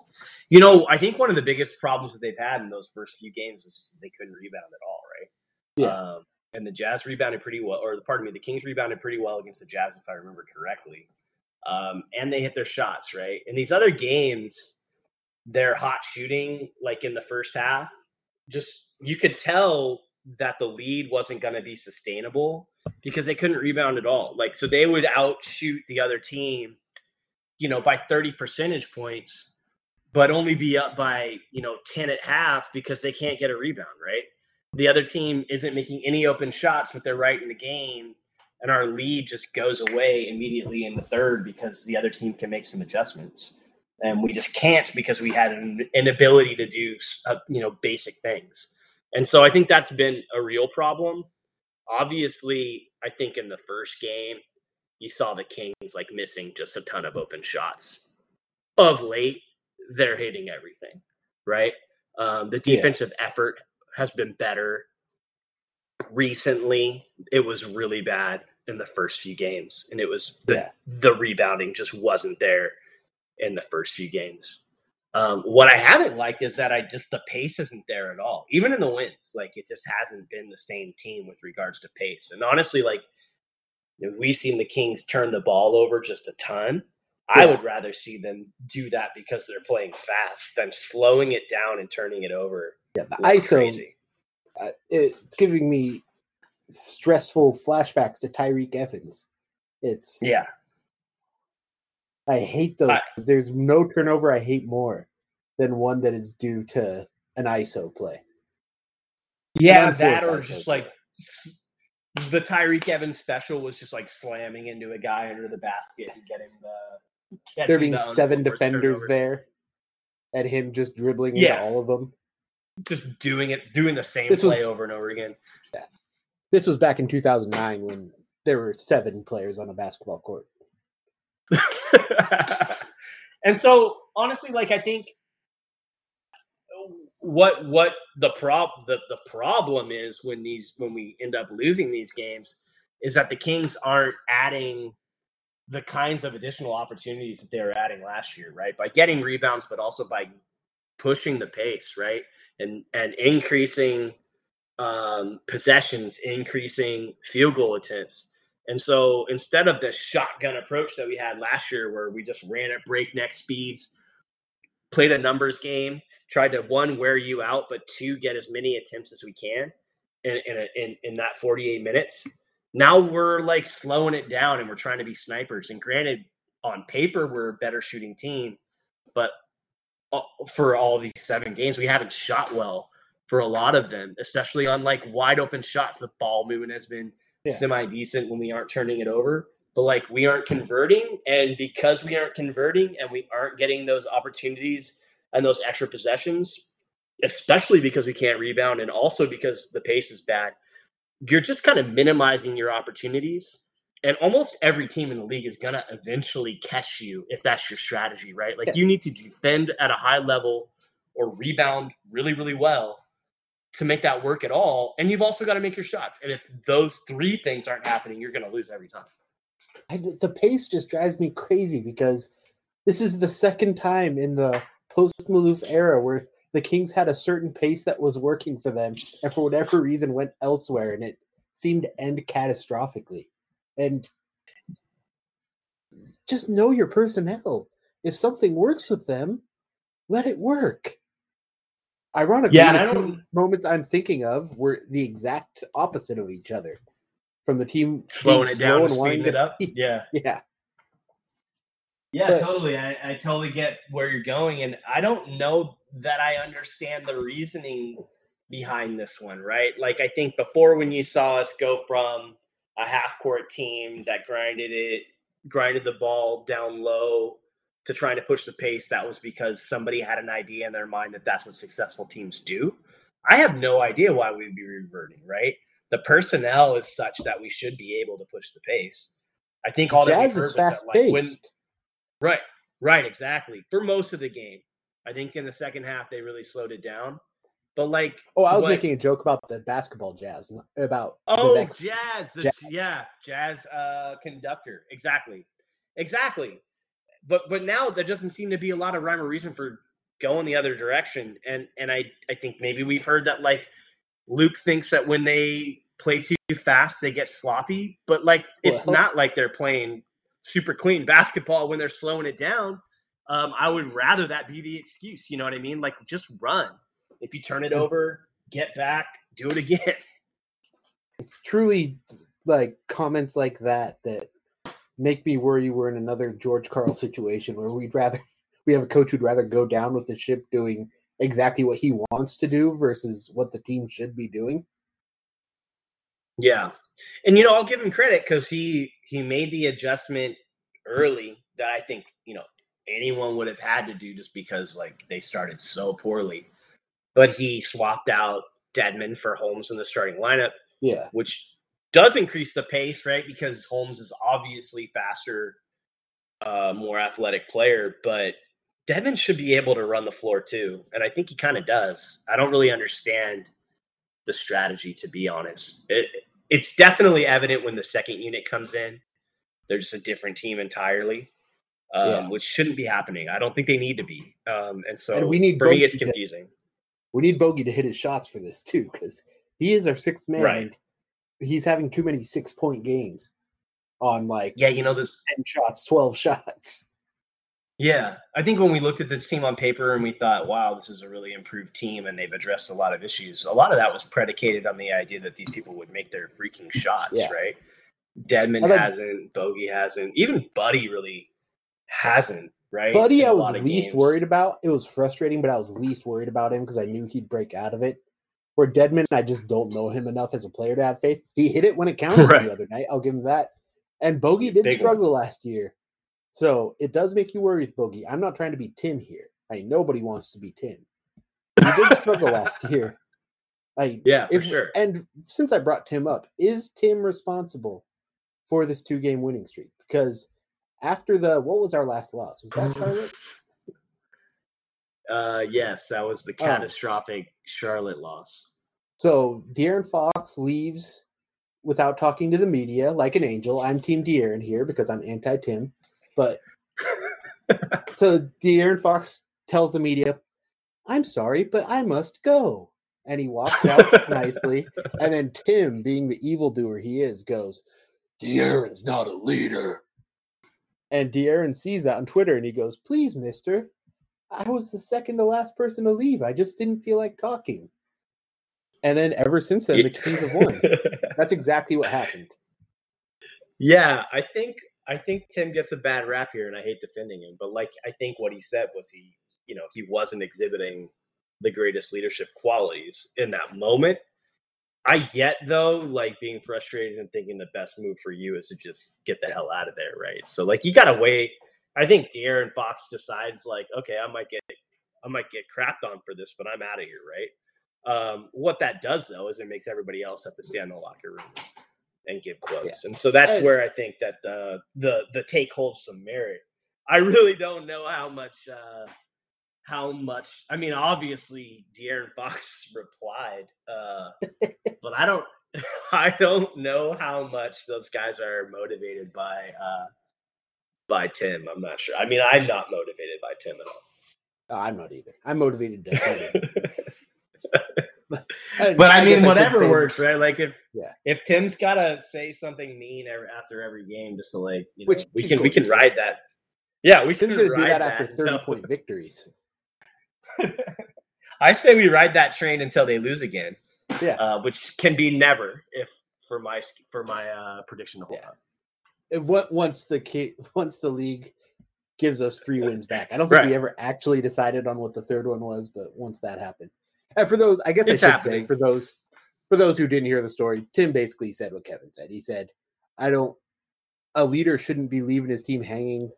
You know, I think one of the biggest problems that they've had in those first few games is they couldn't rebound at all, right? Yeah. Um, and the Jazz rebounded pretty well, or pardon me, the Kings rebounded pretty well against the Jazz, if I remember correctly. Um, and they hit their shots, right? In these other games, their hot shooting, like in the first half, just you could tell that the lead wasn't going to be sustainable because they couldn't rebound at all. Like, so they would outshoot the other team, you know, by 30 percentage points, but only be up by, you know, 10 at half because they can't get a rebound, right? The other team isn't making any open shots, but they're right in the game. And our lead just goes away immediately in the third because the other team can make some adjustments. And we just can't because we had an inability to do, uh, you know, basic things. And so I think that's been a real problem. Obviously, I think in the first game, you saw the Kings like missing just a ton of open shots. Of late, they're hitting everything, right? Um, the Yeah. defensive effort has been better. Recently, it was really bad in the first few games, and it was the, Yeah. the rebounding just wasn't there in the first few games. Um, what I haven't liked is that I just the pace isn't there at all. Even in the wins, like it just hasn't been the same team with regards to pace. And honestly, like we've seen the Kings turn the ball over just a ton. I would rather see them do that because they're playing fast than slowing it down and turning it over. Yeah, the ISO uh, it's giving me stressful flashbacks to Tyreke Evans. It's Yeah, I hate those. I- There's no turnover I hate more than one that is due to an ISO play. yeah, that or ISO just play. like the Tyreke Evans special was just like slamming into a guy under the basket and getting the. There being seven defenders there, and him just dribbling Yeah. into all of them. just doing it, doing the same This play was- over and over again. Yeah. This was back in 2009 when there were seven players on a basketball court. *laughs* and so honestly like i think uh, what what the prob the, the problem is when these when we end up losing these games is that the kings aren't adding the kinds of additional opportunities that they were adding last year right by getting rebounds but also by pushing the pace right and and increasing um possessions increasing field goal attempts and so instead of the shotgun approach that we had last year, where we just ran at breakneck speeds, played a numbers game, tried to one wear you out, but two get as many attempts as we can in in, a, in in that 48 minutes. Now we're like slowing it down and we're trying to be snipers. And granted, on paper we're a better shooting team, but for all these seven games. We haven't shot well for a lot of them, especially on like wide open shots. The ball movement has been yeah. semi decent when we aren't turning it over, but like we aren't converting. And because we aren't converting and we aren't getting those opportunities and those extra possessions, especially because we can't rebound and also because the pace is bad, you're just kind of minimizing your opportunities. And almost every team in the league is going to eventually catch you if that's your strategy, right? Like you need to defend at a high level or rebound really, really well to make that work at all. And you've also got to make your shots. And if those three things aren't happening, you're going to lose every time. I, the pace just drives me crazy because this is the second time in the post Maloof era where the Kings had a certain pace that was working for them, and for whatever reason went elsewhere, and it seemed to end catastrophically. And just know your personnel. If something works with them, let it work. Ironically, yeah, the two moments I'm thinking of were the exact opposite of each other. From the team slowing it down, and speeding it up. *laughs* Yeah, yeah, yeah. But, totally. I, I totally get where you're going, and I don't know that I understand the reasoning behind this one. Right? Like I think before, when you saw us go from a half court team that grinded it, grinded the ball down low to trying to push the pace, that was because somebody had an idea in their mind that that's what successful teams do. I have no idea why we'd be reverting, right? The personnel is such that we should be able to push the pace. I think all Jazz that is fast that, like, when, right, right, exactly. For most of the game, I think in the second half they really slowed it down. But like, oh, I was what, making a joke about the basketball jazz, about oh, next, jazz, the, jazz, yeah, jazz uh, conductor, exactly, exactly but but now there doesn't seem to be a lot of rhyme or reason for going the other direction. And and I I think maybe we've heard that like Luke thinks that when they play too fast they get sloppy, but like it's well, not like they're playing super clean *laughs* basketball when they're slowing it down. Um, I would rather that be the excuse. You know what I mean? Like just run. If you turn it over, get back, do it again. *laughs* It's truly like comments like that that make me worry we're in another George Karl situation where we'd rather *laughs* we have a coach who'd rather go down with the ship doing exactly what he wants to do versus what the team should be doing. Yeah. And you know, I'll give him credit cuz he he made the adjustment early that I think, you know, anyone would have had to do just because like they started so poorly. But he swapped out Dedmon for Holmes in the starting lineup. Yeah. Which does increase the pace, right? Because Holmes is obviously faster, uh, more athletic player, but Dedmon should be able to run the floor too. And I think he kind of does. I don't really understand the strategy, to be honest. It, it's definitely evident when the second unit comes in. They're just a different team entirely, um, yeah. which shouldn't be happening. I don't think they need to be. Um, and so and we need for Bogey me, it's confusing. To, we need Bogey to hit his shots for this too, because he is our sixth man. Right he's having too many six point games on like yeah, you know this ten shots, twelve shots. Yeah, I think when we looked at this team on paper and we thought, wow, this is a really improved team and they've addressed a lot of issues. A lot of that was predicated on the idea that these people would make their freaking shots, yeah. right? Dedmon like, hasn't, Bogey hasn't, even Buddy really hasn't, right? Buddy, I was least games. worried about. It was frustrating, but I was least worried about him because I knew he'd break out of it. Where Dedmon, I just don't know him enough as a player to have faith. He hit it when it counted *laughs* right. the other night. I'll give him that. And Bogey did Big struggle one. last year. So it does make you worry with Bogey. I'm not trying to be Tim here. I nobody wants to be Tim. He did struggle last *laughs* year. I, yeah, if, for sure. And since I brought Tim up, is Tim responsible for this two game winning streak? Because after the what was our last loss? Was that *laughs* Charlotte? Uh, yes, that was the oh. catastrophic oh. Charlotte loss. So De'Aaron Fox leaves without talking to the media like an angel. I'm Team De'Aaron here because I'm anti Tim. But *laughs* so De'Aaron Fox tells the media, I'm sorry, but I must go. And he walks out *laughs* nicely. And then Tim, being the evildoer he is, goes, De'Aaron's not a leader. And De'Aaron sees that on Twitter and he goes, Please, mister, I was the second to last person to leave. I just didn't feel like talking. And then ever since then, the Kings have won. *laughs* That's exactly what happened. Yeah, I think I think Tim gets a bad rap here, and I hate defending him. But like, I think what he said was he you know he wasn't exhibiting the greatest leadership qualities in that moment. I get though, like being frustrated and thinking the best move for you is to just get the hell out of there, right? So like you gotta wait. I think De'Aaron Fox decides like, okay, I might get I might get crapped on for this, but I'm out of here, right? Um, what that does though is it makes everybody else have to stay in the locker room and give quotes, yeah. and so that's where I think that the the the take holds some merit. I really don't know how much uh, how much. I mean, obviously, De'Aaron Fox *laughs* replied, uh, *laughs* but I don't. *laughs* I don't know how much those guys are motivated by uh, by Tim. I'm not sure. I mean, I'm not motivated by Tim at all. Oh, I'm not either. I'm motivated to. but, but I, I mean, whatever works, right? Like if yeah. if Tim's gotta say something mean every, after every game, just to like, you know, Which we can we can ride that. Yeah, we can do that, that after thirty point victories. *laughs* I say we ride that train until they lose again. Yeah, uh, which can be never if for my for my uh, prediction to hold yeah. If what once the *laughs* once the league gives us three wins back, I don't think right. we ever actually decided on what the third one was, but once that happens, and for those, I guess it's I should happening. say for those for those who didn't hear the story, Tim basically said what Kevin said. He said, "I don't. A leader shouldn't be leaving his team hanging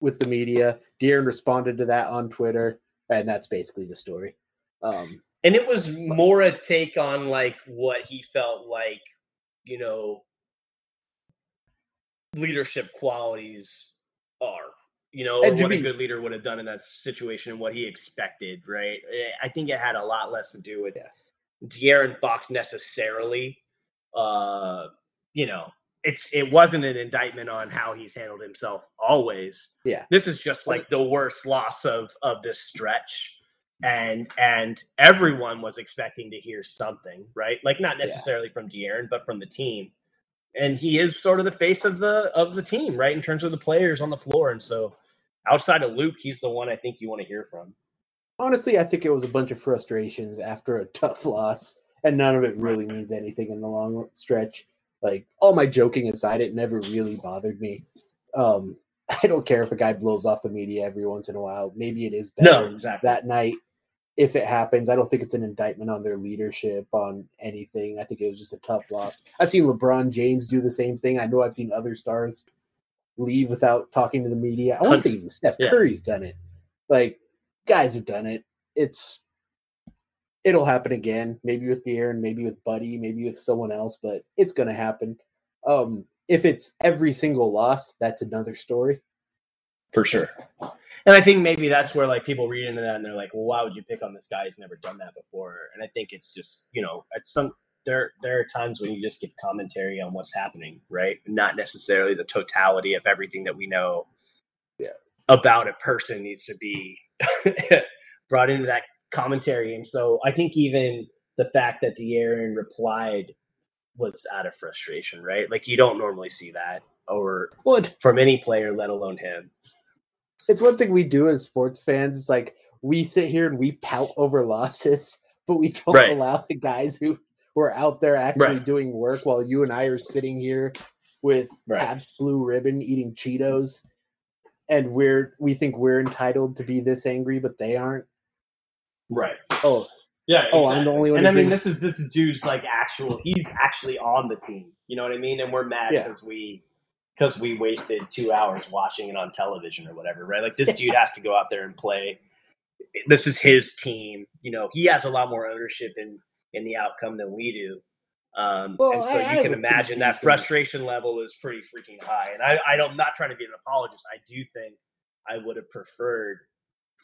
with the media." De'Aaron responded to that on Twitter and that's basically the story. Um, and it was more a take on like what he felt like, you know, leadership qualities are. You know, what a good leader would have done in that situation and what he expected, right? I think it had a lot less to do with yeah. De'Aaron Fox necessarily. Uh, you know, it's it wasn't an indictment on how he's handled himself always. Yeah. This is just like the worst loss of of this stretch. And and everyone was expecting to hear something, right? Like not necessarily yeah. from De'Aaron, but from the team. And he is sort of the face of the of the team, right? In terms of the players on the floor. And so outside of Luke, he's the one I think you want to hear from. Honestly, I think it was a bunch of frustrations after a tough loss, and none of it really means anything in the long stretch like all my joking aside, it never really bothered me. Um, *laughs* I don't care if a guy blows off the media every once in a while. Maybe it is better no, exactly. that night if it happens. I don't think it's an indictment on their leadership on anything. I think it was just a tough loss. I've seen LeBron James do the same thing. I know I've seen other stars leave without talking to the media. I want to say even Steph yeah. Curry's done it. Like guys have done it. It's it'll happen again, maybe with De'Aaron, maybe with Buddy, maybe with someone else, but it's going to happen. Um, if it's every single loss, that's another story. For sure. And I think maybe that's where like people read into that and they're like, well, why would you pick on this guy who's never done that before? And I think it's just, you know, at some there there are times when you just give commentary on what's happening, right? Not necessarily the totality of everything that we know yeah. about a person needs to be *laughs* brought into that commentary. And so I think even the fact that De'Aaron replied was out of frustration, right? Like you don't normally see that or what from any player, let alone him. It's one thing we do as sports fans. It's like we sit here and we pout over losses, but we don't right. allow the guys who, are out there actually right. doing work while you and I are sitting here with right. Pabst Blue Ribbon eating Cheetos and we're we think we're entitled to be this angry, but they aren't. Right. Oh. Yeah. Exactly. Oh, I'm the only one. And I mean, this is this is dude's like actual. He's actually on the team. You know what I mean? And we're mad because yeah. we because we wasted two hours watching it on television or whatever, right? Like this dude has to go out there and play. This is his team. You know, he has a lot more ownership in in the outcome than we do. Um, well, and so I, you can imagine that frustration level is pretty freaking high. And I, I don't, I'm not trying to be an apologist. I do think I would have preferred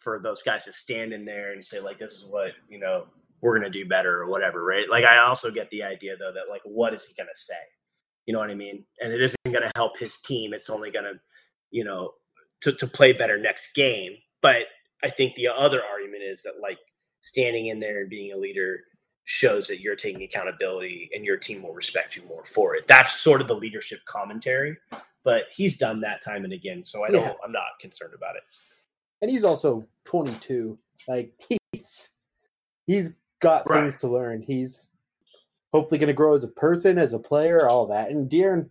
for those guys to stand in there and say like this is what you know we're gonna do better or whatever right? Like i also get the idea though that like what is he gonna say? You know what i mean? And it isn't gonna help his team. It's only gonna you know to, to play better next game. But i think the other argument is that like standing in there and being a leader shows that you're taking accountability and your team will respect you more for it. That's sort of the leadership commentary but he's done that time and again so i don't yeah. i'm not concerned about it and he's also 22. Like *laughs* he's he's got right. things to learn. He's hopefully going to grow as a person, as a player, all that. And De'Aaron,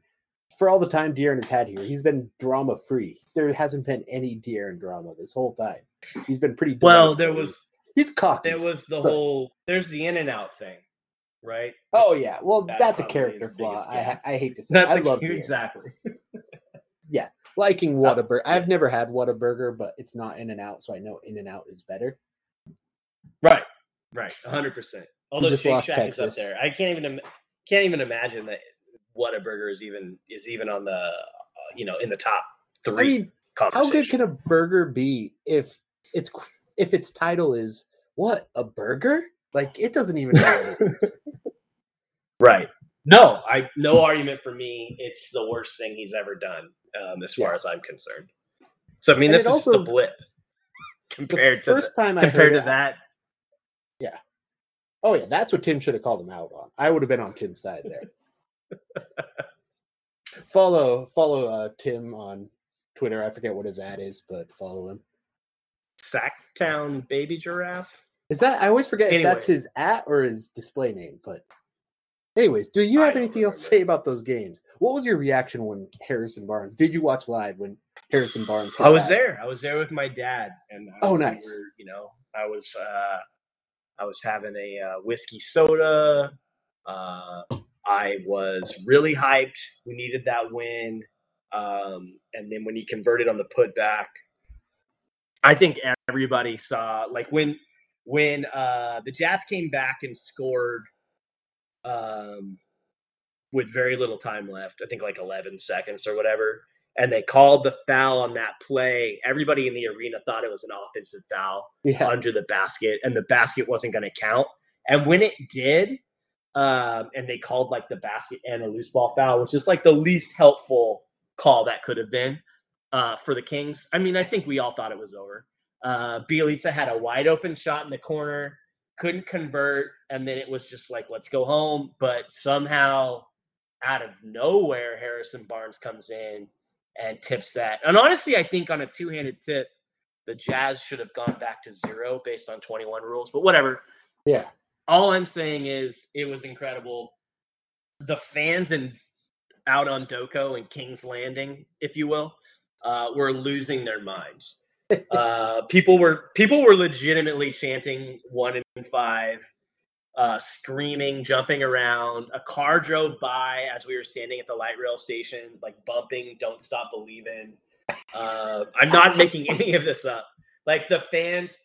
for all the time De'Aaron has had here, he's been drama free. There hasn't been any De'Aaron drama this whole time. He's been pretty Well, there was he's cocky. there was the But- whole there's the in and out thing, right? oh yeah, well That's that's, a character flaw. I. I hate to say. That's I like, love *laughs* exactly. Liking Whataburger. I've never had Whataburger, but it's not In and Out, so I know In and Out is better. Right, right, hundred percent. Although Shake Shack is up there, I can't even can't even imagine that Whataburger is even is even on the uh, you know in the top three. I mean, how good can a burger be if it's if its title is what a burger? Like it doesn't even know what it is. *laughs* Right. No, I no argument for me. It's the worst thing he's ever done, um, as far Yeah. as I'm concerned. So I mean, And this is just a blip *laughs* The compared to first time I compared to it, that. Yeah. Oh yeah, that's what Tim should have called him out on. I would have been on Tim's side there. *laughs* follow follow uh, Tim on Twitter. I forget what his ad is, but follow him. Sacktown baby giraffe. Is that I always forget if that's his at or his display name, but anyways, do you have anything else to say about those games? What was your reaction when Harrison Barnes? Did you watch live when Harrison Barnes? I was there. I was there with my dad, and uh, Oh, nice. you know, I was uh, I was having a uh, whiskey soda. Uh, I was really hyped. We needed that win, um, and then when he converted on the putback, I think everybody saw like when when uh, the Jazz came back and scored um, with very little time left. I think like 11 seconds or whatever and they called the foul on that play. Everybody in the arena thought it was an offensive foul Yeah, under the basket, and the basket wasn't going to count. And when it did, um, and they called like the basket and a loose ball foul, which is like the least helpful call that could have been uh, for the Kings. I mean, I think we all thought it was over. Uh, Bjelica had a wide open shot in the corner, couldn't convert, and then it was just like, let's go home. But somehow, out of nowhere, Harrison Barnes comes in and tips that. And honestly, I think on a two handed tip, the Jazz should have gone back to zero based on 21 rules, but whatever. yeah. All I'm saying is it was incredible. The fans in out on DOCO and King's Landing, if you will, uh, were losing their minds. Uh, people were people were legitimately chanting one and five, uh, screaming, jumping around. A car drove by as we were standing at the light rail station, like bumping "Don't Stop Believing." Uh, I'm not *laughs* making any of this up. Like the fans,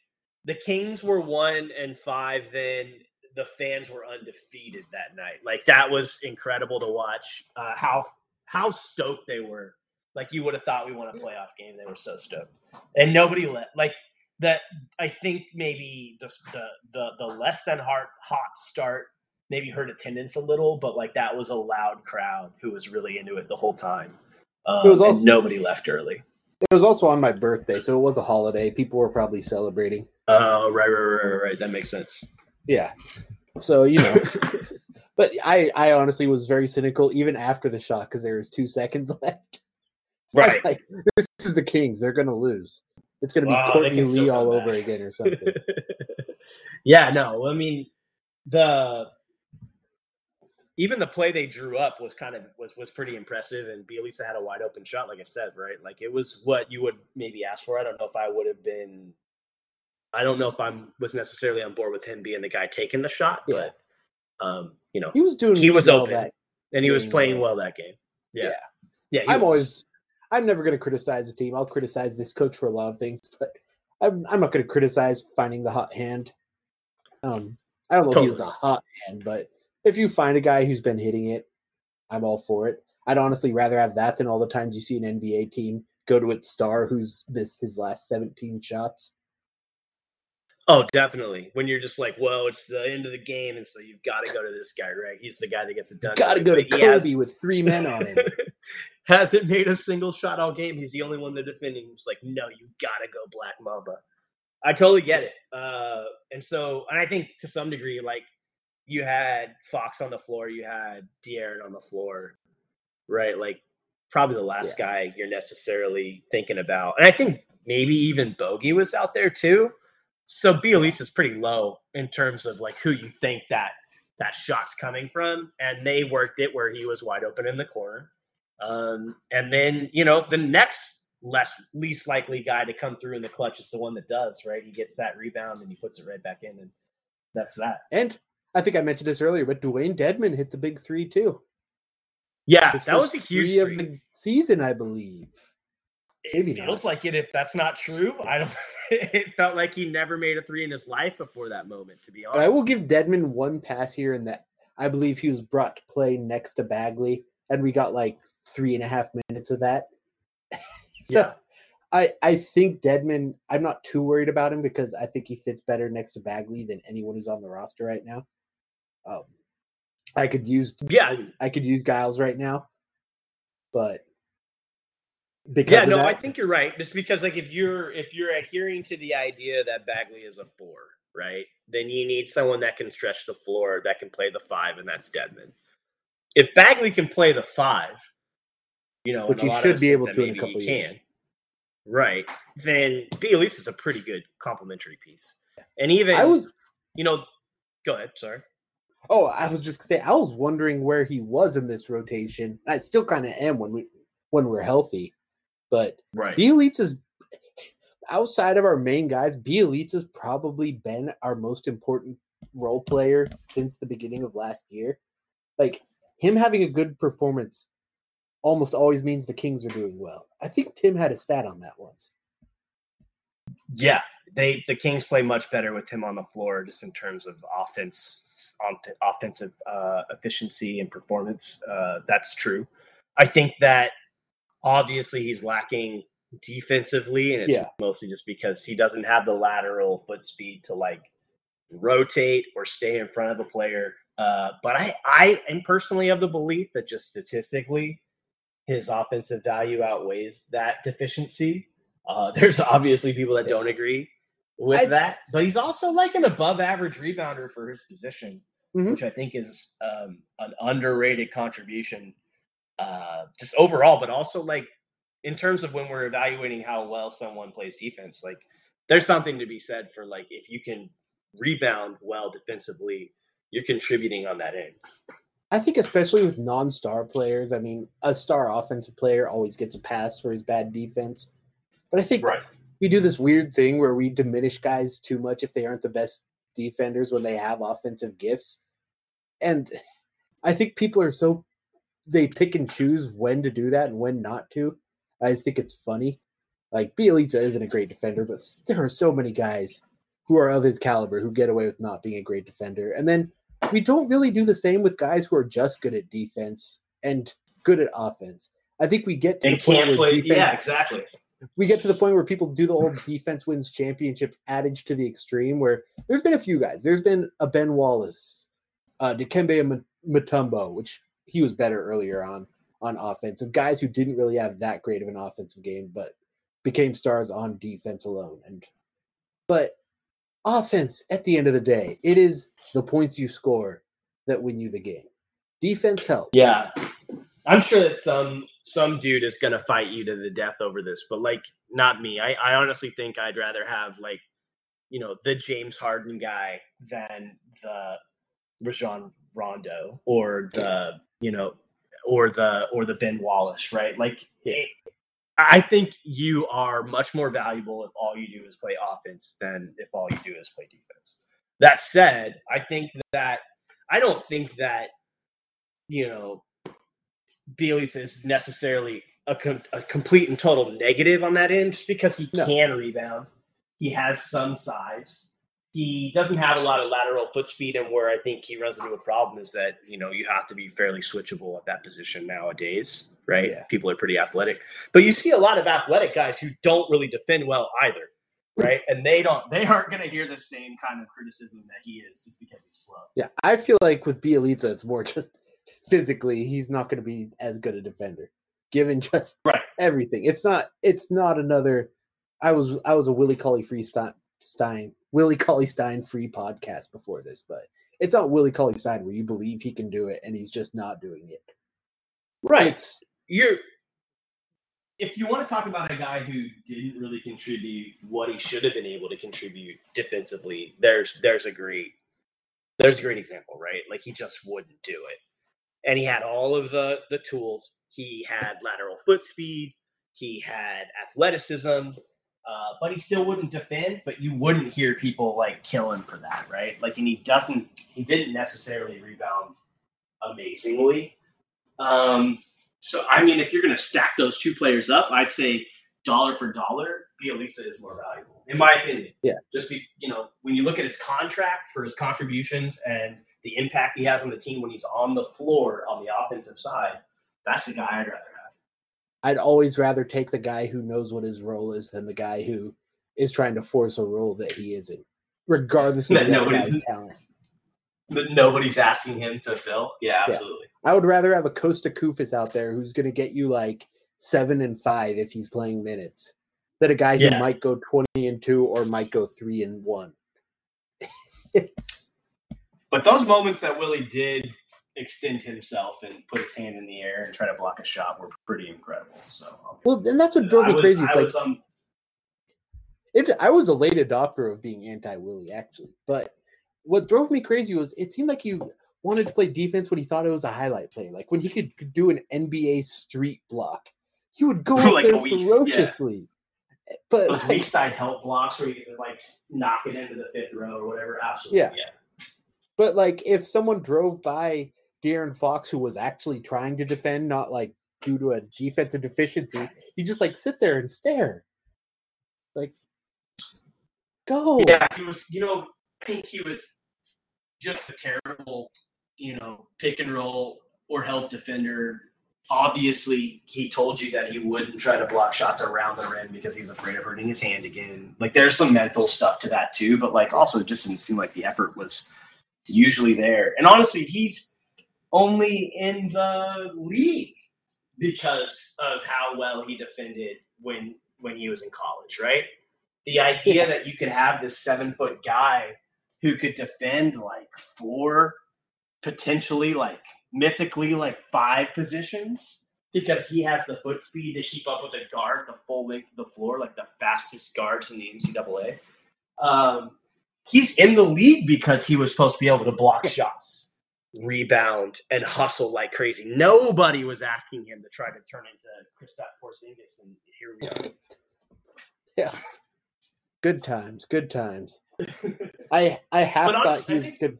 the Kings were one and five. Then the fans were undefeated that night. Like that was incredible to watch. Uh, how how stoked they were. Like you would have thought we won a playoff game. They were so stoked, and nobody let like that. I think maybe the the the, the less than hot hot start maybe hurt attendance a little, but like that was a loud crowd who was really into it the whole time. Um, was and also- nobody left early. It was also on my birthday, so it was a holiday. People were probably celebrating. Oh, right, right, right, right, right. That makes sense. Yeah. So you know, *laughs* but I I honestly was very cynical even after the shot because there was two seconds *laughs* left. I right. *laughs* Like this is the Kings. They're gonna lose. It's gonna be Wow, Courtney Lee all back. over again or something. *laughs* yeah, no, I mean the even the play they drew up was kind of was was pretty impressive, and Bjelica had a wide open shot, like I said, right? Like it was what you would maybe ask for. I don't know if I would have been. I don't know if I'm was necessarily on board with him being the guy taking the shot, Yeah. but um, you know, He was doing. he was well open that- and he was playing well that game. Yeah, Yeah. yeah. I'm was. always. I'm never going to criticize the team. I'll criticize this coach for a lot of things, but I'm, I'm not going to criticize finding the hot hand. Um, I don't know if he was the hot hand, but if you find a guy who's been hitting it, I'm all for it. I'd honestly rather have that than all the times you see an NBA team go to its star who's missed his last 17 shots. Oh, definitely. When you're just like, well, it's the end of the game, and so you've got to go to this guy, right? He's the guy that gets it done. Got to go to Kobe has- with three men on him. *laughs* *laughs* hasn't made a single shot all game. He's the only one they're defending. It's like, no, you gotta go Black Mamba. I totally get it. Uh, and so, and I think to some degree, like you had Fox on the floor, you had De'Aaron on the floor, right? Like probably the last guy you're necessarily thinking about. And I think maybe even Bogey was out there too. So Bjelica is pretty low in terms of like who you think that that shot's coming from, and they worked it where he was wide open in the corner. Um, and then you know the next less least likely guy to come through in the clutch is the one that does, right? He gets that rebound and he puts it right back in, and that's that. And I think I mentioned this earlier, but Dewayne Dedmon hit the big three too. Yeah, His that was a huge three of the season, I believe. It feels not. like it. If that's not true, I don't. *laughs* It felt like he never made a three in his life before that moment. To be honest, But I will give Dedmon one pass here in that I believe he was brought to play next to Bagley, and we got like three and a half minutes of that. *laughs* so Yeah. I I think Dedmon. I'm not too worried about him because I think he fits better next to Bagley than anyone who's on the roster right now. Um, I could use Yeah, I could use Giles right now, but because yeah. No, I think you're right. Just because, like, if you're if you're adhering to the idea that Bagley is a four, right, then you need someone that can stretch the floor, that can play the five, and that's Dedmon. If Bagley can play the five, you know, Which and a he lot of should be able to in a couple years. can, right? Then Bjelica is a pretty good complementary piece, and even I was you know, go ahead. Sorry. Oh, I was just gonna say I was wondering where he was in this rotation. I still kind of am when we when we're healthy, but Right. Bjelica is outside of our main guys. Bjelica has probably been our most important role player since the beginning of last year. Like him having a good performance almost always means the Kings are doing well. I think Tim had a stat on that once. Yeah, they the Kings play much better with him on the floor, just in terms of offense, on offensive uh, efficiency and performance. Uh, that's true. I think that obviously he's lacking defensively, and it's Yeah. mostly just because he doesn't have the lateral foot speed to like rotate or stay in front of a player. Uh, but I, I am personally of the belief that just statistically, his offensive value outweighs that deficiency. Uh, *laughs* there's obviously people that don't agree with I- that, but he's also like an above average rebounder for his position, Mhm. which I think is um, an underrated contribution, uh, just overall, but also like in terms of when we're evaluating how well someone plays defense, like there's something to be said for like if you can rebound well defensively, you're contributing on that end. I think especially with non-star players, I mean, a star offensive player always gets a pass for his bad defense. But I think we do this weird thing where we diminish guys too much if they aren't the best defenders when they have offensive gifts. And I think people are so they pick and choose when to do that and when not to. I just think it's funny. Like Bjelica isn't a great defender, but there are so many guys who are of his caliber who get away with not being a great defender. And then we don't really do the same with guys who are just good at defense and good at offense. I think we get to And the point where defense- Yeah, exactly. we get to the point where people do the old defense wins championships adage to the extreme where there's been a few guys there's been a ben wallace uh dikembe M- mutombo which he was better earlier on on offense of guys who didn't really have that great of an offensive game but became stars on defense alone and but offense at the end of the day it is the points you score that win you the game. Defense helps. Yeah, I'm sure that some some dude is gonna fight you to the death over this, but like not me. I, I honestly think I'd rather have like you know the James Harden guy than the Rajon Rondo or the you know or the or the Ben Wallace, right? Like it- I think you are much more valuable if all you do is play offense than if all you do is play defense. That said, I think that I don't think that you know Bjelica is necessarily a, com- a complete and total negative on that end, just because he No. can rebound. He has some size. He doesn't have a lot of lateral foot speed, and where I think he runs into a problem is that you know you have to be fairly switchable at that position nowadays, right? Yeah. People are pretty athletic, but you see a lot of athletic guys who don't really defend well either, right? And they don't, they aren't going to hear the same kind of criticism that he is just because he's slow. Yeah, I feel like with Bjelica, it's more just physically he's not going to be as good a defender, given just Right. everything. It's not. It's not another. I was I was a Willie Cauley Stein Willie Cauley Stein free podcast before this, but it's not Willie Cauley Stein where you believe he can do it and he's just not doing it. Right. It's you're if you want to talk about a guy who didn't really contribute what he should have been able to contribute defensively, there's there's a great there's a great example, right? Like he just wouldn't do it. And he had all of the the tools. He had lateral foot speed. He had athleticism, uh, but he still wouldn't defend. But you wouldn't hear people like kill him for that, right? Like, and he doesn't. He didn't necessarily rebound amazingly. Um, so, I mean, if you're going to stack those two players up, I'd say dollar for dollar, Bjelica is more valuable, in my opinion. Yeah. Just be, you know, when you look at his contract for his contributions and the impact he has on the team when he's on the floor on the offensive side, that's the guy I'd rather. I'd always rather take the guy who knows what his role is than the guy who is trying to force a role that he isn't, regardless of the guy's talent. But nobody's asking him to fill. Yeah, Yeah. absolutely. I would rather have a Kosta Koufos out there who's going to get you like seven and five if he's playing minutes, than a guy who Yeah. might go twenty and two or might go three and one. *laughs* But those moments that Willie did extend himself and put his hand in the air and try to block a shot were pretty incredible. So, well, and that's what drove me crazy. I It's like was, um, it, I was a late adopter of being anti Willie, actually. But what drove me crazy was it seemed like he wanted to play defense when he thought it was a highlight play. Like when he could, could do an NBA street block, he would go *laughs* Like there a weak- yeah. ferociously. But those like, side help blocks where you can like knock it into the fifth row or whatever. Absolutely. Yeah. yeah. but like if someone drove by De'Aaron Fox who was actually trying to defend, not like due to a defensive deficiency, you just like sit there and stare. Like go. Yeah, he was. You know, I think he was just a terrible, you know, pick and roll or help defender. Obviously, he told you that he wouldn't try to block shots around the rim because he was afraid of hurting his hand again. Like, there's some mental stuff to that too, but like, also, it just didn't seem like the effort was usually there. And honestly, he's only in the league because of how well he defended when when he was in college, right? The idea that you could have this seven foot guy who could defend like four, potentially like mythically like five positions because he has the foot speed to keep up with a guard the full length of the floor, like the fastest guards in the NCAA. Um, he's in the league because he was supposed to be able to block *laughs* shots, rebound, and hustle like crazy. Nobody was asking him to try to turn into Kristaps Porzingis, and here we are. Yeah. Good times, good times. *laughs* I I half But thought honestly, he I was good.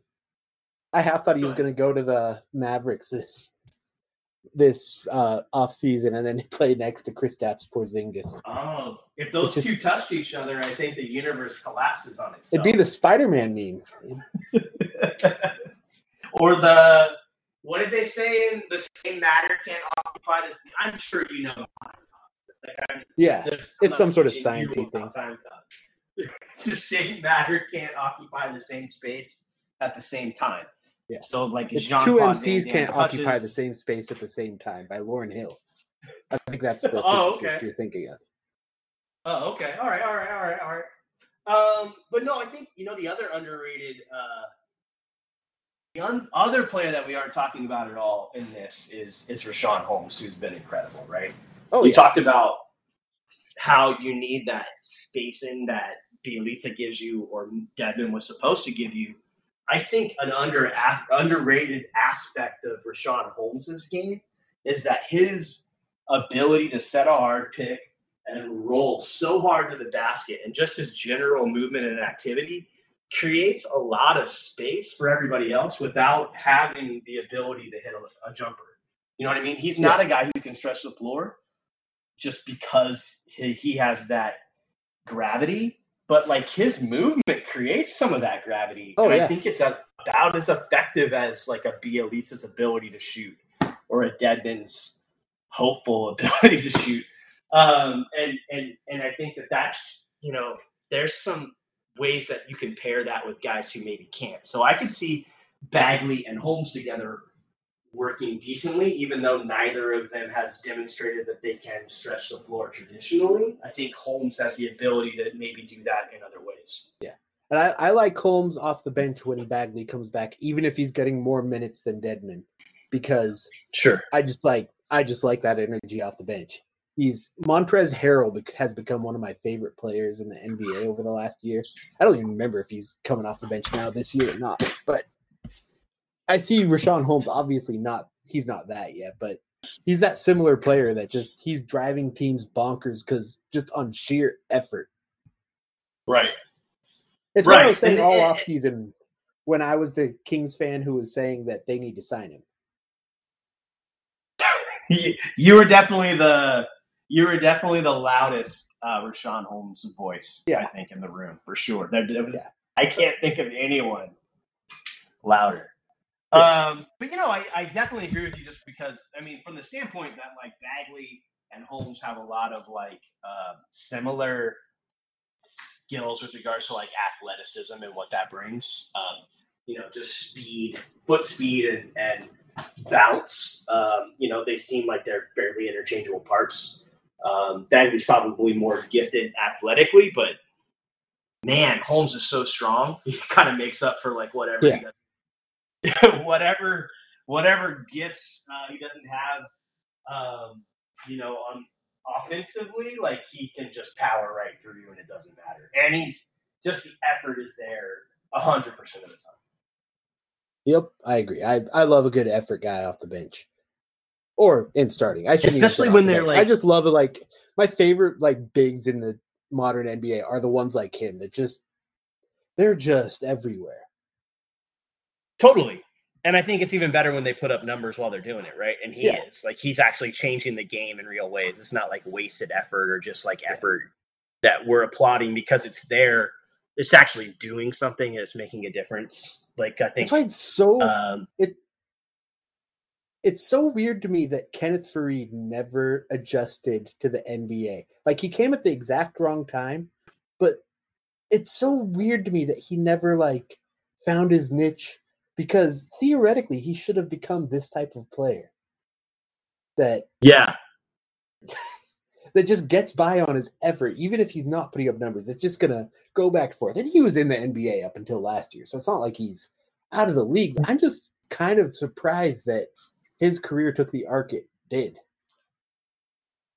I half thought he Go was going to go to the Mavericks this this uh off season and then *laughs* play next to Kristaps Porzingis. Oh, if those just- two touched each other, I think the universe collapses on itself. It'd be the Spider-Man meme. *laughs* or the what did they say in the same matter can't occupy this? I'm sure you know. Like, Yeah, it's some sort of teaching you sciencey about thing. *laughs* the same matter can't occupy the same space at the same time. Yeah. So like it's Jean two Claude MCs can't Damme occupy the same space at the same time by Lauryn Hill. I think that's the *laughs* Oh, physicist okay. you're thinking of. Oh, okay. All right, all right, all right, all right. Um, but no, I think you know the other underrated, uh, the other player that we aren't talking about at all in this is is Richaun Holmes, who's been incredible, right? Oh we yeah, talked about how you need that spacing that Bjelica gives you, or Devin was supposed to give you. I think an under underrated aspect of Richaun Holmes's game is that his ability to set a hard pick and roll so hard to the basket, and just his general movement and activity creates a lot of space for everybody else without having the ability to hit a, a jumper. You know what I mean? He's not a guy who can stretch the floor just because he, he has that gravity, but like his movement creates some of that gravity. Oh, and I think it's about as effective as like a Bjelica's ability to shoot or a Dedmon's hopeful *laughs* ability to shoot. Um, and and and I think that that's you know there's some ways that you can pair that with guys who maybe can't. So I could see Bagley and Holmes together working decently, even though neither of them has demonstrated that they can stretch the floor traditionally. I think Holmes has the ability to maybe do that in other ways. Yeah. And I, I like Holmes off the bench when Bagley comes back, even if he's getting more minutes than Dedmon, because Sure. I just like I just like that energy off the bench. He's Montrezl Harrell has become one of my favorite players in the NBA over the last year. I don't even remember if he's coming off the bench now this year or not, but I see Richaun Holmes obviously not he's not that yet, but he's that similar player that just he's driving teams bonkers because just on sheer effort. Right. It's what I was saying all offseason when I was the Kings fan who was saying that they need to sign him. you, *laughs* you were definitely the you were definitely the loudest uh, Richaun Holmes voice, I think, in the room for sure. There, was, Yeah. I can't think of anyone louder. Um, but you know, I, I definitely agree with you just because I mean, from the standpoint that like Bagley and Holmes have a lot of like uh, similar skills with regards to like athleticism and what that brings. Um, you know, just speed, foot speed, and and bounce. Um, you know, they seem like they're fairly interchangeable parts. Um, Bagley's probably more gifted athletically, but man, Holmes is so strong. *laughs* He kind of makes up for like whatever, he does- *laughs* whatever, whatever gifts uh, he doesn't have. Um, you know, on offensively, like he can just power right through you, and it doesn't matter. And he's just the effort is there a hundred percent of the time. Yep, I agree. I, I love a good effort guy off the bench. Or in starting. I shouldn't Especially when they're, bench. I just love it like my favorite like bigs in the modern NBA are the ones like him that just they're just everywhere. Totally. And I think it's even better when they put up numbers while they're doing it, right? And he Yeah. is. Like he's actually changing the game in real ways. It's not like wasted effort or just like effort that we're applauding because it's there. It's actually doing something and it's making a difference. Like I think That's why it's so um it's so weird to me that Kenneth Faried never adjusted to the NBA. Like he came at the exact wrong time, but it's so weird to me that he never like found his niche because theoretically he should have become this type of player that yeah. *laughs* that just gets by on his effort even if he's not putting up numbers it's just gonna go back and forth and he was in the nba up until last year so it's not like he's out of the league mm. i'm just kind of surprised that his career took the arc it did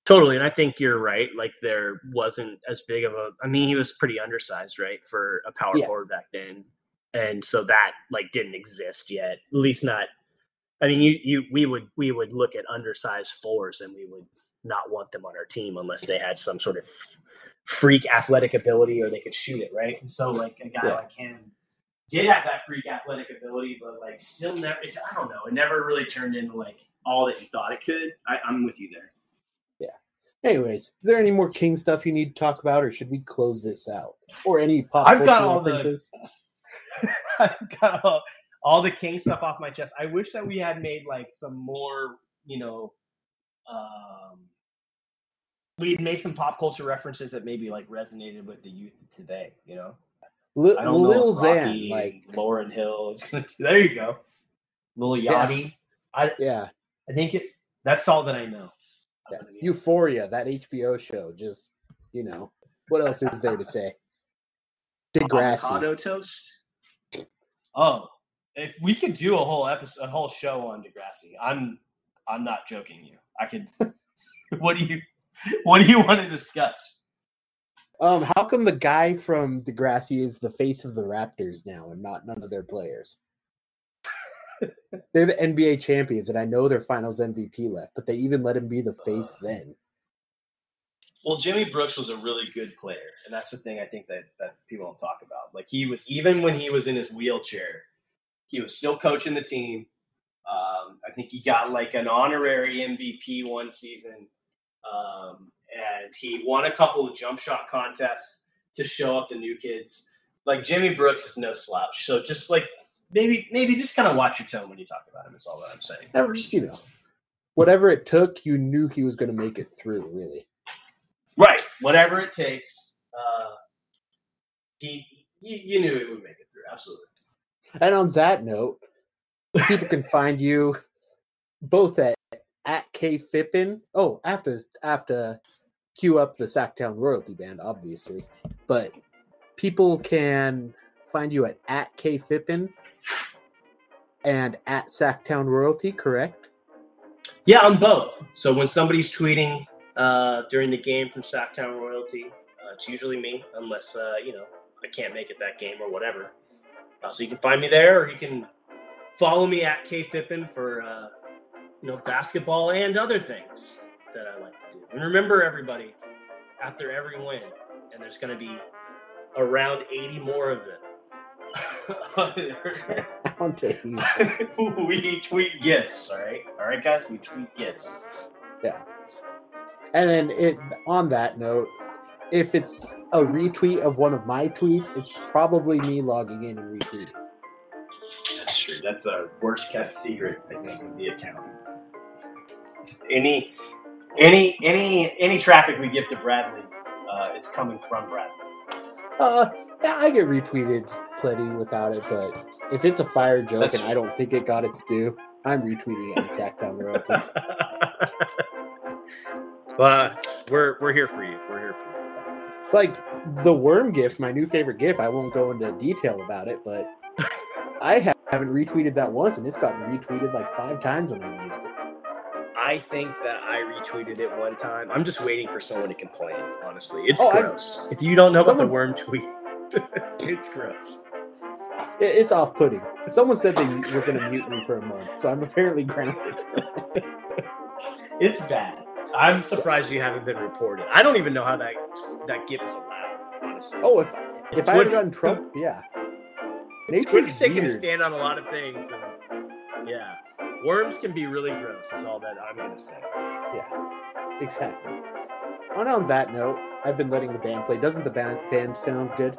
Totally, and I think you're right. Like there wasn't as big of a. I mean, he was pretty undersized, right, for a power Yeah. forward back then, and so that like didn't exist yet. At least not. I mean, you you we would we would look at undersized fours, and we would not want them on our team unless they had some sort of freak athletic ability or they could shoot it, right? And so like a guy Yeah. like him did have that freak athletic ability, but like still never. It's, I don't know. It never really turned into like all that you thought it could. I, I'm with you there. Yeah. Anyways is there any more king stuff you need to talk about or should we close this out or any pop I've got culture all the- references? *laughs* I've got all, all the king stuff off my chest. I wish that we had made like some more, you know, um, we had made some pop culture references that maybe like resonated with the youth today. You know, Lil, I don't Lil Xan, Rocky like Lauryn Hill is gonna. Do, there you go, Lil Yeah. Yachty. I yeah, I think it. That's all that I know. yeah Other than the- euphoria that hbo show just you know what else is there to say Degrassi. avocado toast. Oh, if we could do a whole episode, a whole show on Degrassi, I'm I'm not joking. You, I could. *laughs* what do you What do you want to discuss? Um, how come the guy from Degrassi is the face of the Raptors now and not none of their players? They're the NBA champions, and I know their Finals MVP left, but they even let him be the face then. Well, Jimmy Brooks was a really good player, and that's the thing I think that that people don't talk about. Like he was, even when he was in his wheelchair, he was still coaching the team. Um, I think he got like an honorary MVP one season, um, and he won a couple of jump shot contests to show up the new kids. Like Jimmy Brooks is no slouch, so just like maybe maybe just kind of watch your tone when you talk about him. Is all that I'm saying. Never- you know. Whatever it took, you knew he was going to make it through. Really, Right. Whatever it takes. Uh, he, you, you knew he would make it through. Absolutely. and on that note, people can find you both at at K Fippin. Oh, after after cue up the Sacktown royalty band, obviously, but people can find you at at K Fippin and at Sacktown royalty. Correct? Yeah, on both. So when somebody's tweeting uh, during the game from Sacktown Royalty, uh, it's usually me, unless uh, you know I can't make it that game or whatever. Uh, so you can find me there, or you can follow me at kfippin for uh, you know, basketball and other things that I like to do. And remember, everybody, after every win, and there's going to be around 80 more of them. *laughs* *laughs* We tweet gifts, all right? All right, guys, we tweet gifts. Yeah. And then it on that note, if it's a retweet of one of my tweets, it's probably me logging in and retweeting. That's true. That's a worst kept secret, I think, of the account. Any, any, any, any traffic we give to Bradley, uh, it's coming from Bradley. Uh, yeah, I get retweeted plenty without it, but if it's a fire joke That's and I don't think it got its due, I'm retweeting it exactly on Sacktown Royalty. well, we're we're here for you. We're here for you. Like the worm gift, my new favorite gift. I won't go into detail about it, but *laughs* I haven't retweeted that once, and it's gotten retweeted like five times when I've used it. I think that I retweeted it one time. I'm just waiting for someone to complain. Honestly, it's Oh, I- gross. If you don't know about the worm tweet, *laughs* it's gross. It- It's off-putting. Someone said they were going to mute me for a month, so I'm apparently grounded. *laughs* It's bad. I'm surprised you haven't been reported. I don't even know how that that gift is allowed. Honestly. Oh, if if I ever Twitter- got in yeah. Nature's Twitter's taking a stand on a lot of things, and yeah, worms can be really gross. Is all that I'm gonna say. Yeah, exactly. On on that note, I've been letting the band play. Doesn't the band band sound good?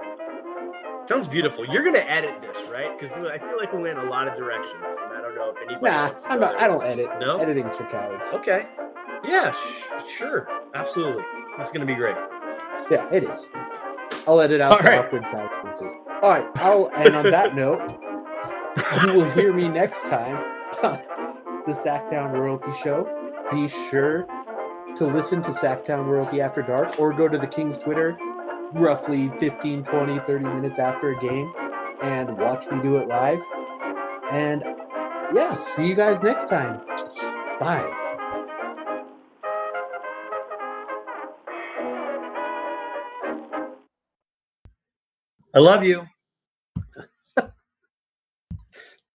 Sounds beautiful. You're gonna edit this, right? Because I feel like we went in a lot of directions, and I don't know if anybody. Nah, wants to I'm not. I don't edit. No. Editing's for cowards. Okay. Yeah. Sh- sure. Absolutely. This is gonna be great. Yeah, it is. I'll edit out All the right. awkward silences. All right. I'll and on that *laughs* note, you will hear me next time on the Sacktown Royalty Show. Be sure to listen to Sacktown Royalty After Dark or go to the King's Twitter roughly 15, 20, 30 minutes after a game and watch me do it live. And yeah, see you guys next time. Bye. I love you.